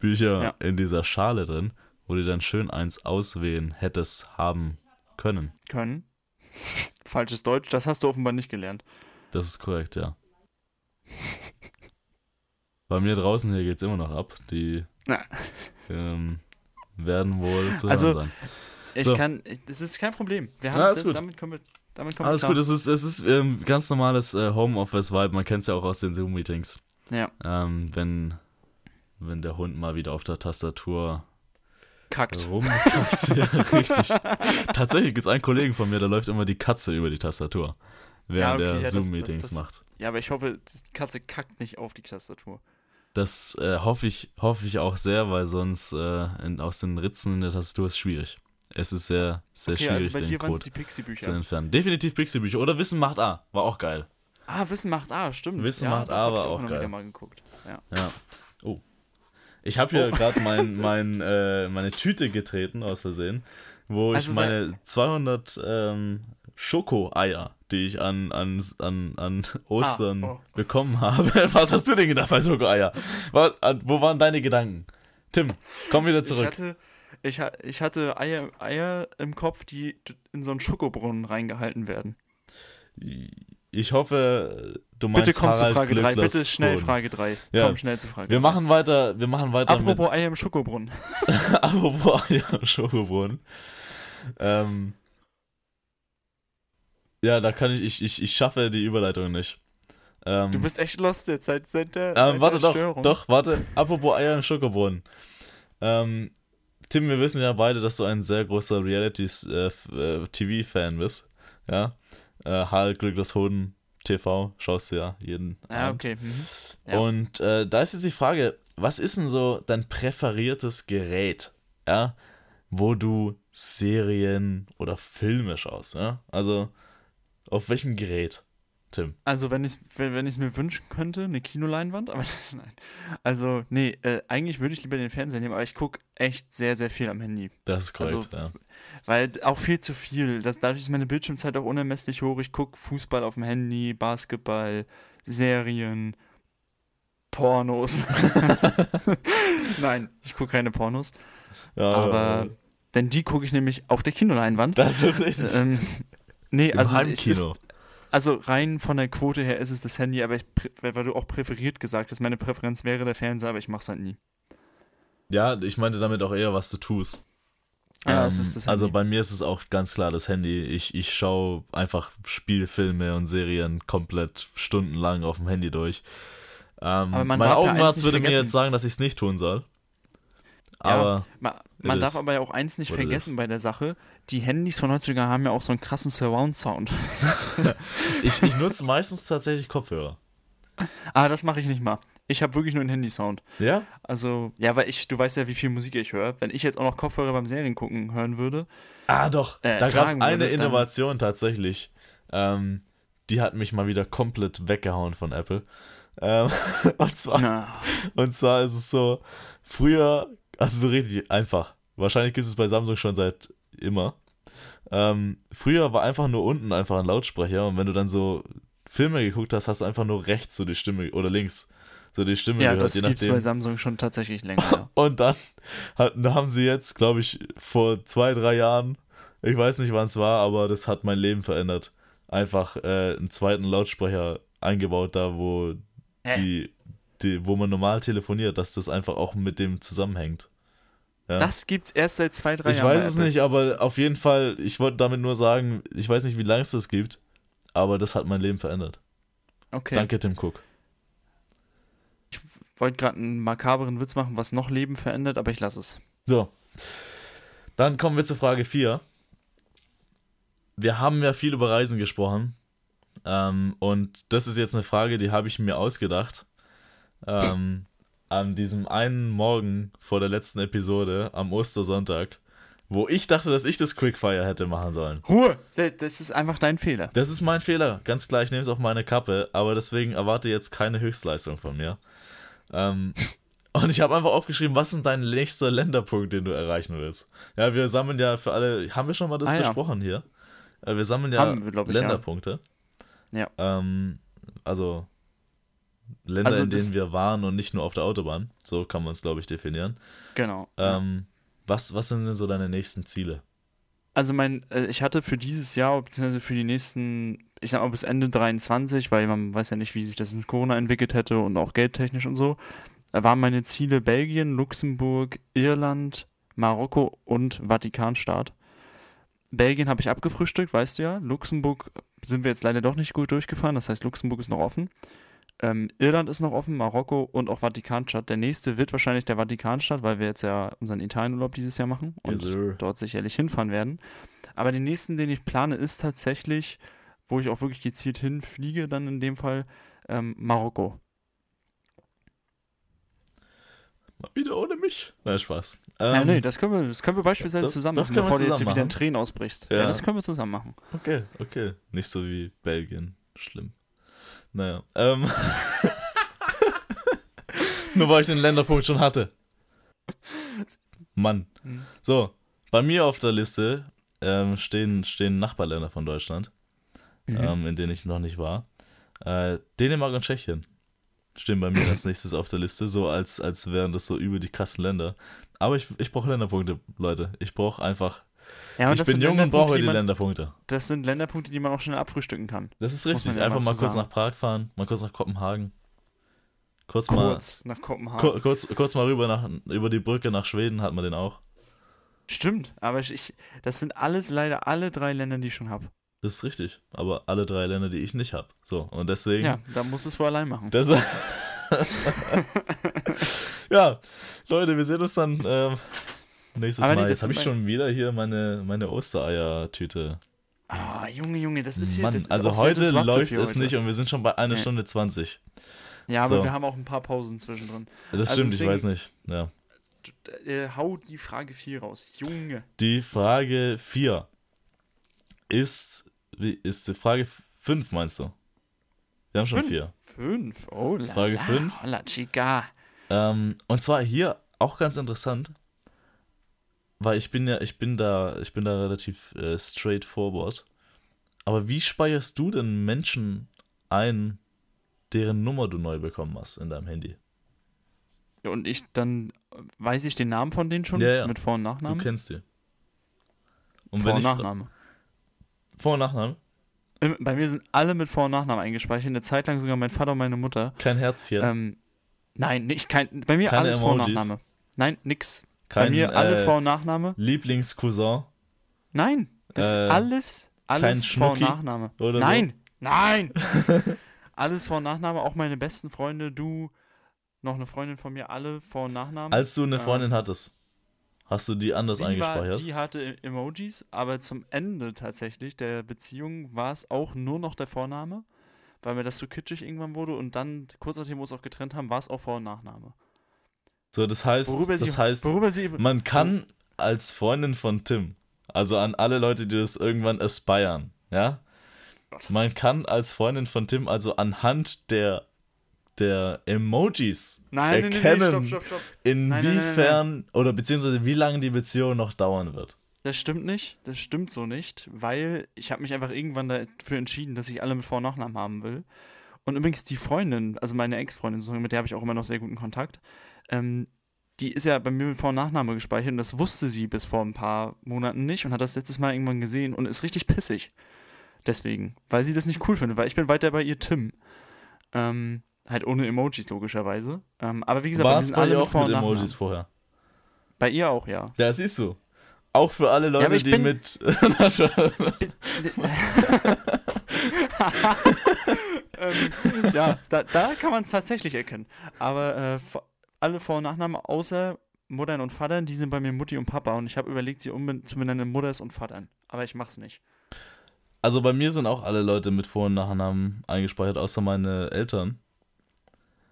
Bücher Ja. in dieser Schale drin, wo du dann schön eins auswählen hättest haben können. Können. (laughs) Falsches Deutsch, das hast du offenbar nicht gelernt. Das ist korrekt, ja. Bei mir draußen hier geht's immer noch ab. Die ähm, werden wohl zu Also, hören sein. Ich So. kann, das ist kein Problem. Wir haben, Ja, alles gut. damit können wir, damit kommen Alles wir gut, klar. es ist, es ist ähm, ganz normales äh, Homeoffice-Vibe. Man kennt es ja auch aus den Zoom-Meetings. Ja, Ähm, wenn, wenn der Hund mal wieder auf der Tastatur kackt. rumkackt. (laughs) ja, richtig. Tatsächlich gibt es einen Kollegen von mir, da läuft immer die Katze über die Tastatur, während Ja, okay, ja, er das- das Zoom-Meetings macht. Ja, aber ich hoffe, die Katze kackt nicht auf die Tastatur. Das äh, hoffe ich, hoffe ich auch sehr, weil sonst äh, in, aus den Ritzen in der Tastatur ist schwierig. Es ist sehr, sehr Okay, schwierig, also bei den dir es Code die zu entfernen. Definitiv Pixie-Bücher. Oder Wissen macht A. War auch geil. Ah, Wissen macht A, stimmt. Wissen ja, macht A war ich auch noch geil. wieder mal geguckt. Ja. Ja. Oh. Ich habe hier Oh. gerade (laughs) mein, mein, äh, meine Tüte getreten, aus Versehen, wo Also ich meine 200 ähm, Schoko-Eier, die ich an, an, an, an Ostern oh. bekommen habe. (laughs) Was hast du denn gedacht bei Schoko-Eier? Was- Wo waren deine Gedanken? Tim, komm wieder Ich zurück. hatte, ich, ich hatte Eier, Eier im Kopf, die in so einen Schokobrunnen reingehalten werden. Ich hoffe, du meinst Bitte komm zu Harald Frage 3. Glücklers Bitte schnell Boden. Frage 3. Ja. Komm schnell zu Frage Wir 3. machen weiter, wir machen weiter mit Apropos Eier im Schokobrunnen. (laughs) Apropos ja, Schokobrunnen. Ähm, ja, da kann ich, ich, ich, ich schaffe die Überleitung nicht. Ähm, Du bist echt lost jetzt seit, seit der, ähm, seit warte der doch, Störung. doch, warte. Apropos Eier im Schokobrunnen. Ähm, Tim, wir wissen ja beide, dass du ein sehr großer Reality-TV-Fan bist. Ja. Äh, Harald Hoden TV schaust du ja jeden Ja, Abend. okay. Mhm. Ja. Und äh, da ist jetzt die Frage, was ist denn so dein präferiertes Gerät, ja, wo du Serien oder Filme schaust, ja? Also auf welchem Gerät, Tim? Also, wenn ich es wenn, wenn ich's mir wünschen könnte, eine Kinoleinwand, aber (laughs) nein. Also, nee, äh, eigentlich würde ich lieber den Fernseher nehmen, aber ich gucke echt sehr, sehr viel am Handy. Das ist korrekt, Also, ja. Weil auch viel zu viel. Das, dadurch ist meine Bildschirmzeit auch unermesslich hoch. Ich gucke Fußball auf dem Handy, Basketball, Serien, Pornos. (laughs) (laughs) Nein, ich gucke keine Pornos. ja Aber denn die gucke ich nämlich auf der Kinoleinwand. das ist richtig. Ähm, nee, Im also Heimkino. ist, also rein von der Quote her ist es das Handy, aber ich, weil du auch präferiert gesagt hast, meine Präferenz wäre der Fernseher, aber ich mache es halt nie. Ja, ich meinte damit auch eher, was du tust. Ja, Ähm, es ist das also Handy. bei mir ist es auch ganz klar das Handy. Ich, ich schaue einfach Spielfilme und Serien komplett stundenlang auf dem Handy durch. Ähm, mein Augenarzt würde mir jetzt sagen, dass ich es nicht tun soll. Ja, Aber Ma man darf aber ja auch eins nicht vergessen bei der Sache. Die Handys von heutzutage haben ja auch so einen krassen Surround-Sound. (laughs) ich, ich nutze meistens tatsächlich Kopfhörer. ah, das mache ich nicht mal. Ich habe wirklich nur einen Handy-Sound. Ja? Also, ja, weil ich, du weißt ja, wie viel Musik ich höre. Wenn ich jetzt auch noch Kopfhörer beim Serien gucken hören würde, Ah, doch. Äh, da gab es eine würde, Innovation tatsächlich. Ähm, die hat mich mal wieder komplett weggehauen von Apple. Ähm, (laughs) und, zwar, und zwar ist es so, früher, also so richtig einfach. Wahrscheinlich gibt es bei Samsung schon seit immer. Ähm, früher war einfach nur unten einfach ein Lautsprecher und wenn du dann so Filme geguckt hast, hast du einfach nur rechts so die Stimme oder links so die Stimme ja, gehört, das je gibt's nachdem. bei Samsung schon tatsächlich länger. Ja. (laughs) Und dann da haben sie jetzt, glaube ich, vor zwei, drei Jahren, ich weiß nicht, wann es war, aber das hat mein Leben verändert. Einfach äh, einen zweiten Lautsprecher eingebaut, da wo Hä? die, die, wo man normal telefoniert, dass das einfach auch mit dem zusammenhängt. Ja. Das gibt's erst seit zwei, drei ich Jahren. weiß bei es Apple. nicht, aber auf jeden Fall, ich wollte damit nur sagen, ich weiß nicht, wie lange es das gibt, aber das hat mein Leben verändert. Okay. Danke, Tim Cook. Ich wollte gerade einen makaberen Witz machen, was noch Leben verändert, aber ich lasse es. So. Dann kommen wir zur Frage 4. wir haben ja viel über Reisen gesprochen. Ähm, und das ist jetzt eine Frage, die habe ich mir ausgedacht. Ähm, an diesem einen Morgen vor der letzten Episode, am Ostersonntag, wo ich dachte, dass ich das Quickfire hätte machen sollen. Ruhe! Das ist einfach dein Fehler. Das ist mein Fehler, ganz klar, ich nehme es auf meine Kappe, aber deswegen erwarte jetzt keine Höchstleistung von mir. Ähm, (laughs) und ich habe einfach aufgeschrieben, was ist dein nächster Länderpunkt, den du erreichen willst? Ja, wir sammeln ja für alle, haben wir schon mal das Ah, ja. besprochen hier? Äh, Wir sammeln ja wir, ich, ja. Länderpunkte. Ja. Ähm, also Länder, Also in denen wir waren und nicht nur auf der Autobahn. So kann man es, glaube ich, definieren. Genau. Ähm, was, was sind denn so deine nächsten Ziele? Also mein, äh, ich hatte für dieses Jahr, beziehungsweise für die nächsten, ich sag mal bis Ende 23, weil man weiß ja nicht, wie sich das in Corona entwickelt hätte und auch geldtechnisch und so, äh, waren meine Ziele Belgien, Luxemburg, Irland, Marokko und Vatikanstaat. Belgien habe ich abgefrühstückt, weißt du ja. Luxemburg sind wir jetzt leider doch nicht gut durchgefahren, das heißt, Luxemburg ist noch offen. Ähm, Irland ist noch offen, Marokko und auch Vatikanstadt. Der nächste wird wahrscheinlich der Vatikanstadt, weil wir jetzt ja unseren Italienurlaub dieses Jahr machen und Yes, dort sicherlich hinfahren werden. Aber den nächsten, den ich plane, ist tatsächlich, wo ich auch wirklich gezielt hinfliege, dann in dem Fall ähm, Marokko. Mal wieder ohne mich. Na, Spaß. Ähm, nee, das können wir, das können wir beispielsweise das- zusammen das machen, bevor du jetzt wieder in. Tränen ausbrichst. Ja. Ja. das können wir zusammen machen. Okay, okay. Nicht so wie Belgien. Schlimm. Naja. Ähm. (laughs) Nur weil ich den Länderpunkt schon hatte. Mann. Hm. So, bei mir auf der Liste ähm, stehen, stehen Nachbarländer von Deutschland, Mhm. ähm, in denen ich noch nicht war. Äh, Dänemark und Tschechien stehen bei mir als (laughs) nächstes auf der Liste, so als, als wären das so über die krassen Länder. Aber ich, ich brauche Länderpunkte, Leute. Ich brauche einfach. Ja, ich das bin sind jung und brauche die man, Länderpunkte. Das sind Länderpunkte, die man auch schnell abfrühstücken kann. Das ist Muss richtig. ja Einfach mal mal so kurz sagen. nach Prag fahren, mal kurz nach Kopenhagen. Kurz, mal Kurz nach Kopenhagen. kur, kurz, kurz mal rüber nach, über die Brücke nach Schweden hat man den auch. Stimmt, aber ich, ich, das sind alles leider alle drei Länder, die ich schon habe. Das ist richtig. Aber alle drei Länder, die ich nicht habe. So, und deswegen. Ja, da musst du es wohl allein machen. (laughs) Ja, Leute, wir sehen uns dann ähm, nächstes Aber nee, Mal. das Jetzt habe ich schon wieder hier meine, meine Ostereier-Tüte. Ah, Junge, Junge, das ist hier. Mann, das ist also heute läuft es heute. nicht und wir sind schon bei einer Nee. Stunde 20. Ja, aber So. wir haben auch ein paar Pausen zwischendrin. Das Also stimmt, deswegen- ich weiß nicht. Ja. Äh, hau die Frage 4 raus. Junge. Die Frage 4 ist, wie ist die Frage 5, meinst du? Wir haben schon Fünf? vier. Fünf. Oh, la, Frage la, fünf. La chica. Ähm, und zwar hier auch ganz interessant, weil ich bin ja, ich bin da, ich bin da relativ äh, straightforward. Aber wie speicherst du denn Menschen ein, deren Nummer du neu bekommen hast in deinem Handy? Ja, Und ich dann, weiß ich den Namen von denen schon? Ja, ja. Mit Vor- und Du Nachnamen? kennst die. Und Vor- und Nachname. Vor- und Nachnamen? Im- Bei mir sind alle mit Vor- und Nachnamen eingespeichert. Eine Zeit lang sogar mein Vater und meine Mutter. Kein Herzchen. Ähm, nein, nicht, kein, bei mir Keine alles Vor- und Emojis? Nachname. Nein, nix. Kein bei mir alle äh, Vor- und Nachname. Lieblingscousin Nein, das ist äh, alles, alles kein Vor- und Nachname. oder so? Nein, nein. (laughs) alles Vor- und Nachname, auch meine besten Freunde, du, noch eine Freundin von mir, alle Vor- und Nachnamen. Als du eine Ähm, Freundin hattest, hast du die anders die, war, eingespeichert? die hatte E- Emojis, aber zum Ende tatsächlich der Beziehung war es auch nur noch der Vorname, weil mir das so kitschig irgendwann wurde und dann, kurz nachdem wir uns auch getrennt haben, war es auch Vor- und Nachname. So, das heißt, Worüber das sie, heißt, man kann als Freundin von Tim, also an alle Leute, die das irgendwann aspiren, ja, man kann als Freundin von Tim also anhand der der Emojis nein, nein, nein, nein, erkennen, stopp, stopp, stopp. inwiefern Nein, oder beziehungsweise wie lange die Beziehung noch dauern wird. Das stimmt nicht, das stimmt so nicht, weil ich habe mich einfach irgendwann dafür entschieden, dass ich alle mit Vor- und Nachnamen haben will. Und übrigens die Freundin, also meine Ex-Freundin, mit der habe ich auch immer noch sehr guten Kontakt, ähm, die ist ja bei mir mit Vor- und Nachname gespeichert und das wusste sie bis vor ein paar Monaten nicht und hat das letztes Mal irgendwann gesehen und ist richtig pissig. Deswegen, weil sie das nicht cool findet, weil ich bin weiter bei ihr Tim. Ähm, halt ohne Emojis logischerweise. Ähm, aber wie gesagt, War es sind bei mit auch Vor- mit und Nachnamen. Emojis vorher? Bei ihr auch, ja. Ja, siehst du. Auch für alle Leute, ich die bin- mit. (laughs) (laughs) ähm, ja, da, da kann man es tatsächlich erkennen. Aber äh, alle Vor- und Nachnamen außer Muttern und Vatern, die sind bei mir Mutti und Papa. Und ich habe überlegt, sie umben- zu benennen Mutters und Vatern. Aber ich mach's nicht. Also bei mir sind auch alle Leute mit Vor- und Nachnamen eingespeichert, außer meine Eltern.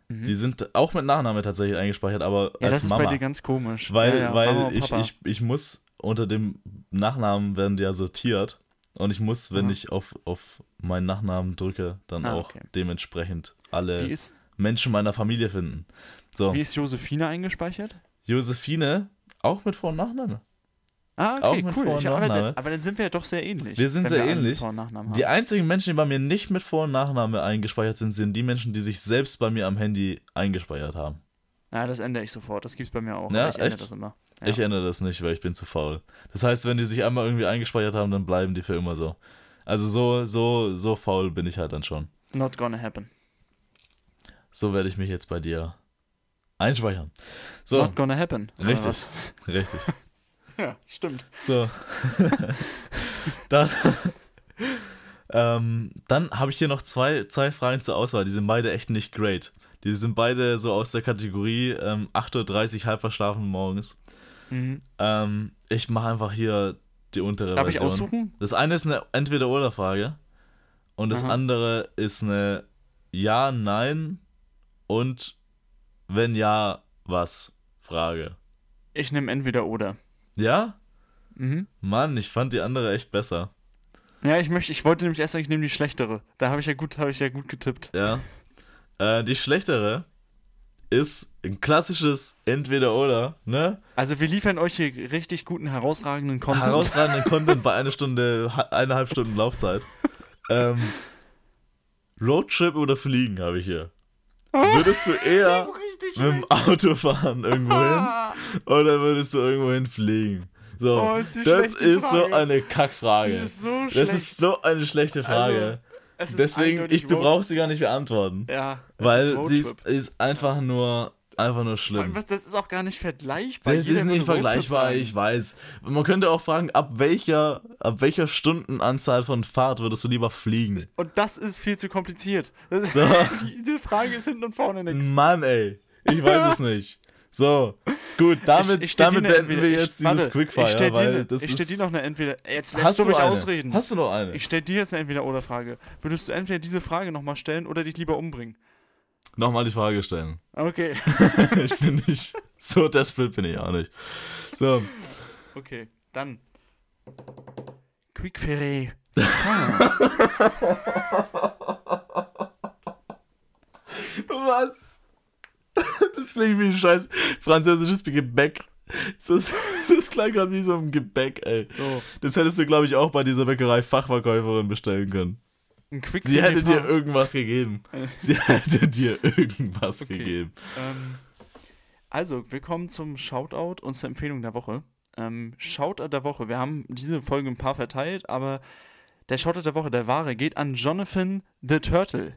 Mhm. Die sind auch mit Nachname tatsächlich eingespeichert, aber ja, als das ist Mama. bei dir ganz komisch. weil ja, ja, weil ich, ich, ich muss unter dem Nachnamen werden die ja sortiert. Und ich muss, wenn Aha. ich auf, auf meinen Nachnamen drücke, dann Ah, auch okay. dementsprechend alle ist, Menschen meiner Familie finden. So, wie ist Josephine eingespeichert? Josephine, auch mit Vor- und Nachname. Ah, Auch okay, mit cool. Vor- und Ich, aber, Nachname. dann, aber dann sind wir ja doch sehr ähnlich. Wir sind sehr mit ähnlich. Die einzigen Menschen, die bei mir nicht mit Vor- und Nachname eingespeichert sind, sind die Menschen, die sich selbst bei mir am Handy eingespeichert haben. Ja, das ändere ich sofort. Das gibt's bei mir auch. Ja, ich ändere echt? das immer. Ja. Ich ändere das nicht, weil ich bin zu faul. Das heißt, wenn die sich einmal irgendwie eingespeichert haben, dann bleiben die für immer so. Also so, so, so faul bin ich halt dann schon. Not gonna happen. So werde ich mich jetzt bei dir einspeichern. So, Not gonna happen. Richtig. (laughs) richtig. (laughs) Ja, stimmt. So. (laughs) dann ähm, dann habe ich hier noch zwei, zwei Fragen zur Auswahl. Die sind beide echt nicht great. Die sind beide so aus der Kategorie ähm, 8.30 Uhr halb verschlafen morgens. Mhm. Ähm, ich mache einfach hier die untere Darf ich Version. aussuchen? Das eine ist eine Entweder-Oder-Frage und das Aha. andere ist eine Ja, Nein und wenn ja, was? Frage. Ich nehme entweder oder. Ja? Mhm. Mann, ich fand die andere echt besser. Ja, ich möchte, ich wollte nämlich erst sagen, ich nehme die schlechtere. Da habe ich ja gut, habe ich ja gut getippt. Ja. Äh, die schlechtere ist ein klassisches Entweder-Oder, ne? Also wir liefern euch hier richtig guten, herausragenden Content. Herausragenden Content bei (laughs) einer Stunde, ha- eineinhalb Stunden Laufzeit. ähm, Roadtrip oder Fliegen habe ich hier. Würdest du eher Das ist richtig mit dem Auto fahren irgendwo hin Ah, oder würdest du irgendwo hin fliegen? So, Oh, ist das ist so Frage. eine die Kackfrage. ist so. Das ist so eine schlechte Frage. Es ist Deswegen, ich, du brauchst sie gar nicht beantworten. Ja, weil ist die ist, ist einfach nur, einfach nur schlimm. was- Das ist auch gar nicht vergleichbar. Das Jeder ist nicht vergleichbar, ich weiß. Man könnte auch fragen, ab welcher, ab welcher Stundenanzahl von Fahrt würdest du lieber fliegen? Und das ist viel zu kompliziert. Das So. (laughs) Diese Frage ist hinten und vorne nichts. Mann, ey. Ich weiß es nicht. So, gut, damit, Ich- ich damit beenden wir ich- jetzt dieses warte, Quickfire, ich stell dir, das ich stell dir noch eine entweder. Jetzt lässt du du mich eine? ausreden. Hast du noch eine? Ich stell dir jetzt eine Entweder-Oder-Frage. Würdest du entweder diese Frage nochmal stellen oder dich lieber umbringen? Nochmal die Frage stellen. Okay, (laughs) ich bin nicht... So desperate bin ich auch nicht. So, okay, dann. Quickfire. (laughs) was? (laughs) Das klingt wie ein scheiß französisches Gebäck. Das, das klang gerade wie so ein Gebäck, ey. So, Das hättest du, glaube ich, auch bei dieser Bäckerei Fachverkäuferin bestellen können. ein Quick Sie hätte dir irgendwas gegeben. Äh. Sie hätte dir (laughs) irgendwas Okay. gegeben. Ähm, also, wir kommen zum Shoutout und zur Empfehlung der Woche. Ähm, Shoutout der Woche. Wir haben diese Folge ein paar verteilt, aber der Shoutout der Woche, der wahre, geht an Jonathan the Turtle.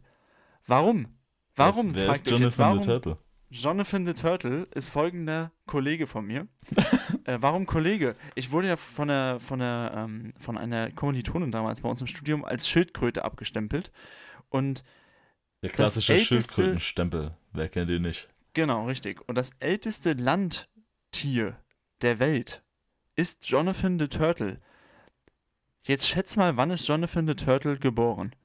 Warum? Warum, wer, wer fragt ist euch jetzt, Jonathan warum? the Turtle? Jonathan the Turtle ist folgender Kollege von mir. (laughs) äh, warum Kollege? Ich wurde ja von, der, von, der, ähm, von einer Kommilitonin damals bei uns im Studium als Schildkröte abgestempelt. Und Der klassische älteste- Schildkrötenstempel. Wer kennt ihn nicht? Genau, richtig. Und das älteste Landtier der Welt ist Jonathan the Turtle. Jetzt schätz mal, wann ist Jonathan the Turtle geboren?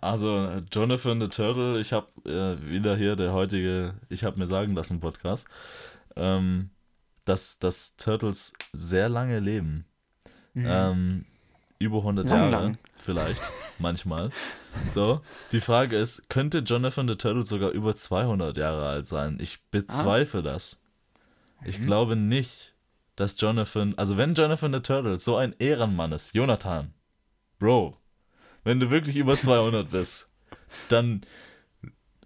Also, Jonathan the Turtle, ich habe äh, wieder hier der heutige, ich habe mir sagen lassen, Podcast, ähm, dass, dass Turtles sehr lange leben. Ähm, über 100 Mhm. Lang, Jahre, lang. vielleicht, (laughs) manchmal. So, die Frage ist, könnte Jonathan the Turtle sogar über 200 Jahre alt sein? Ich bezweifle das. Ich Mhm. glaube nicht, dass Jonathan, also wenn Jonathan the Turtle so ein Ehrenmann ist, Jonathan, Bro, wenn du wirklich über 200 bist, dann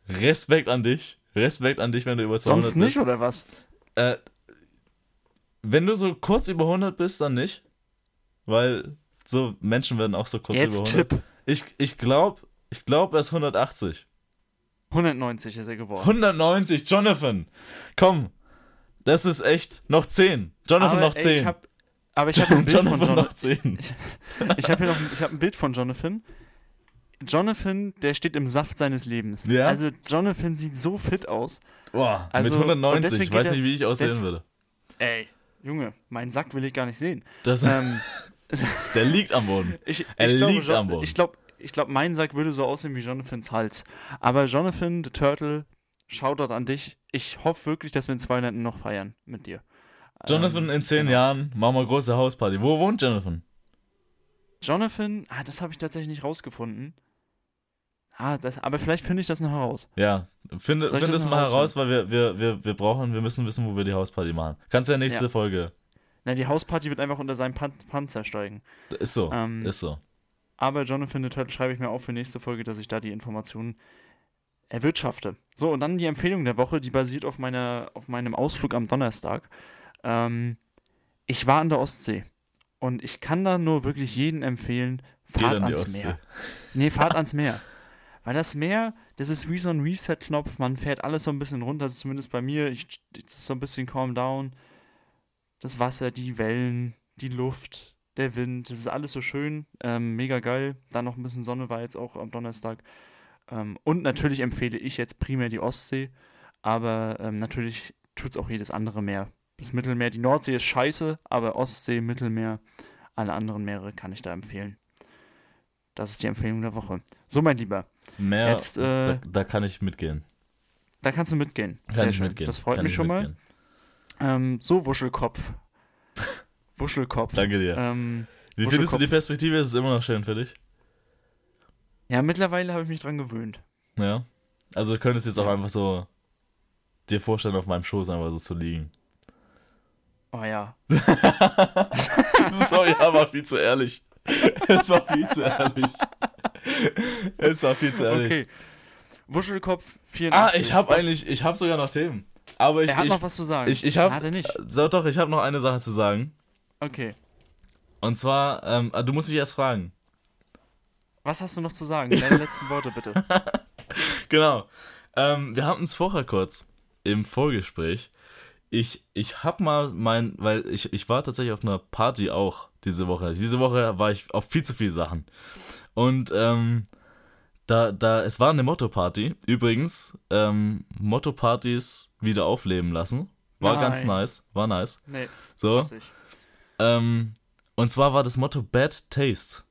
Respekt an dich. Respekt an dich, wenn du über 200 Sonst bist. nicht, oder was? Äh, wenn du so kurz über 100 bist, dann nicht. Weil so Menschen werden auch so kurz Jetzt über 100. Tipp. Ich, ich glaube, ich glaub, er ist 180. 190 ist er geworden. 190, Jonathan. Komm. Das ist echt. Noch 10. Jonathan aber, noch ey, 10. ich hab, aber ich habe ein, (laughs) Bild von Jonathan Jonathan. noch 10. (laughs) Ich habe hier noch ich hab ein Bild von Jonathan. Jonathan, der steht im Saft seines Lebens. Ja? Also Jonathan sieht so fit aus. Boah, Also, mit und 190. deswegen Ich weiß nicht, wie ich aussehen würde. Ey, Junge, meinen Sack will ich gar nicht sehen. Das, ähm, (laughs) Der liegt am Boden. Ich, Er ich glaube, liegt Jo- am Boden. Ich glaube, ich glaub, mein Sack würde so aussehen wie Jonathans Hals. Aber Jonathan, the Turtle, Shoutout an dich. Ich hoffe wirklich, dass wir in zwei Ländern noch feiern mit dir. Jonathan, Ähm, in zehn genau. Jahren machen wir große Hausparty. Wo wohnt Jonathan? Jonathan, ah, das habe ich tatsächlich nicht rausgefunden. Ah, das, aber vielleicht finde ich das noch heraus. Ja, finde, finde das es noch mal heraus, weil wir, wir, wir, wir brauchen, wir müssen wissen, wo wir die Hausparty machen. Kannst ja nächste Ja. Folge. Na, die Hausparty wird einfach unter seinem Pan Panzer steigen. Ist so, Ähm, ist so. Aber Jonathan the Turtle schreibe ich mir auf für nächste Folge, dass ich da die Informationen erwirtschafte. So, und dann die Empfehlung der Woche, die basiert auf, meiner, auf meinem Ausflug am Donnerstag. Ähm, ich war an der Ostsee und ich kann da nur wirklich jeden empfehlen, fahrt ans Ostsee. Meer. Nee, fahrt ans Meer. Weil das Meer, das ist wie so ein Reset-Knopf, man fährt alles so ein bisschen runter, also zumindest bei mir, ich, ist so ein bisschen calm down. Das Wasser, die Wellen, die Luft, der Wind, das ist alles so schön, ähm, mega geil. Dann noch ein bisschen Sonne war jetzt auch am Donnerstag. Ähm, und natürlich empfehle ich jetzt primär die Ostsee, aber ähm, natürlich tut es auch jedes andere Meer. Das Mittelmeer, die Nordsee ist scheiße, aber Ostsee, Mittelmeer, alle anderen Meere kann ich da empfehlen. Das ist die Empfehlung der Woche. So, mein Lieber, Mehr, Jetzt, äh, da, da kann ich mitgehen. da kannst du mitgehen. Kann Sehr ich schön. mitgehen. Das freut kann mich ich schon mitgehen. mal. Ähm, so, Wuschelkopf. (laughs) Wuschelkopf. Danke dir. Ähm, Wie findest du die Perspektive? Ist es immer noch schön für dich? ja, mittlerweile habe ich mich dran gewöhnt. Ja. Also du könntest jetzt auch einfach so dir vorstellen, auf meinem Schoß einfach so zu liegen. Oh ja. (laughs) Sorry, aber viel zu ehrlich. Es war viel zu ehrlich. Es war viel zu ehrlich. Okay. Wuschelkopf 84. Ah, ich habe eigentlich, ich habe sogar noch Themen. Aber ich, Er hat ich, noch was zu sagen. ich, ich habe, Hat er nicht? so, doch, ich habe noch eine Sache zu sagen. Okay. Und zwar, ähm, ah, du musst mich erst fragen. Was hast du noch zu sagen? (laughs) Deine letzten Worte bitte. (laughs) Genau. Ähm, wir hatten es vorher kurz im Vorgespräch. Ich, ich hab mal mein, weil ich, ich war tatsächlich auf einer Party auch diese Woche. Diese Woche war ich auf viel zu viele Sachen. Und ähm, da, da, es war eine Motto-Party. Übrigens, ähm, Motto-Partys wieder aufleben lassen. War ganz Nein. nice. War nice. Nee, So. Ähm, und zwar war das Motto Bad Taste.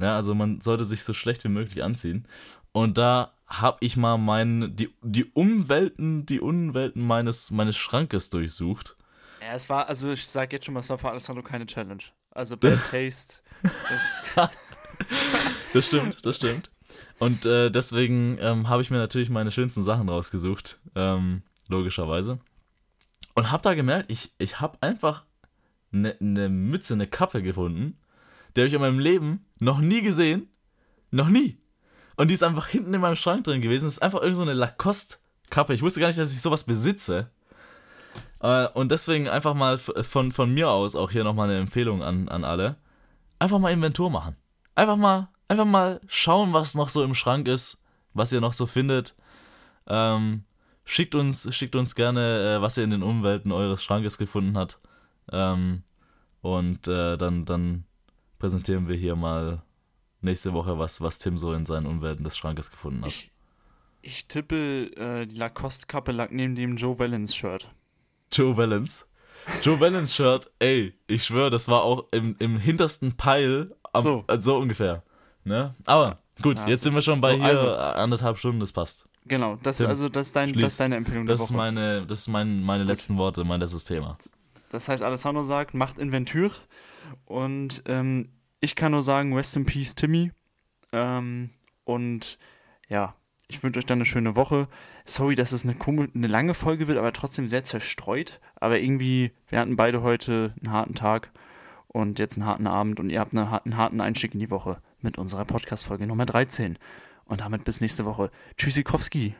Ja, also man sollte sich so schlecht wie möglich anziehen. Und da habe ich mal mein, die, die Umwelten, die Unwelten meines, meines Schrankes durchsucht. Ja, es war, also ich sag jetzt schon mal, es war für Alessandro keine Challenge. Also (laughs) Bad Taste. Das, (laughs) Das stimmt, das stimmt. Und äh, deswegen ähm, habe ich mir natürlich meine schönsten Sachen rausgesucht, ähm, logischerweise. Und habe da gemerkt, ich, ich habe einfach eine ne Mütze, eine Kappe gefunden, die habe ich in meinem Leben noch nie gesehen. Noch nie. Und die ist einfach hinten in meinem Schrank drin gewesen. Das ist einfach irgend so Lacoste-Kappe. Ich wusste gar nicht, dass ich sowas besitze. Äh, und deswegen einfach mal von, von mir aus auch hier nochmal eine Empfehlung an, an alle. Einfach mal Inventur machen. Einfach mal, einfach mal schauen, was noch so im Schrank ist, was ihr noch so findet. Ähm, schickt uns, schickt uns gerne, äh, was ihr in den Umwelten eures Schrankes gefunden habt. Ähm, und äh, dann, dann präsentieren wir hier mal nächste Woche, was, was Tim so in seinen Umwelten des Schrankes gefunden hat. ich, ich tippe, äh, die Lacoste-Kappe lag neben dem Joe Valens-Shirt. Joe Valence. Joe Valence Shirt, ey, ich schwöre, das war auch im, im hintersten Peil, am, So. so. so ungefähr. Ne? Aber gut, Ja, jetzt sind wir schon bei so, hier also- anderthalb Stunden, das passt. Genau, das, Tim, also, das, ist dein, schließ. das ist deine Empfehlung der Das ist meine, das ist mein, meine letzten Worte, mein letztes Thema. Das heißt, Alessandro sagt, macht Inventur. Und ähm, ich kann nur sagen, rest in peace, Timmy. Ähm, und ja, ich wünsche euch dann eine schöne Woche. Sorry, dass es eine, eine lange Folge wird, aber trotzdem sehr zerstreut. Aber irgendwie, wir hatten beide heute einen harten Tag und jetzt einen harten Abend und ihr habt eine, einen harten Einstieg in die Woche mit unserer Podcast-Folge Nummer 13. Und damit bis nächste Woche. Tschüssikowski.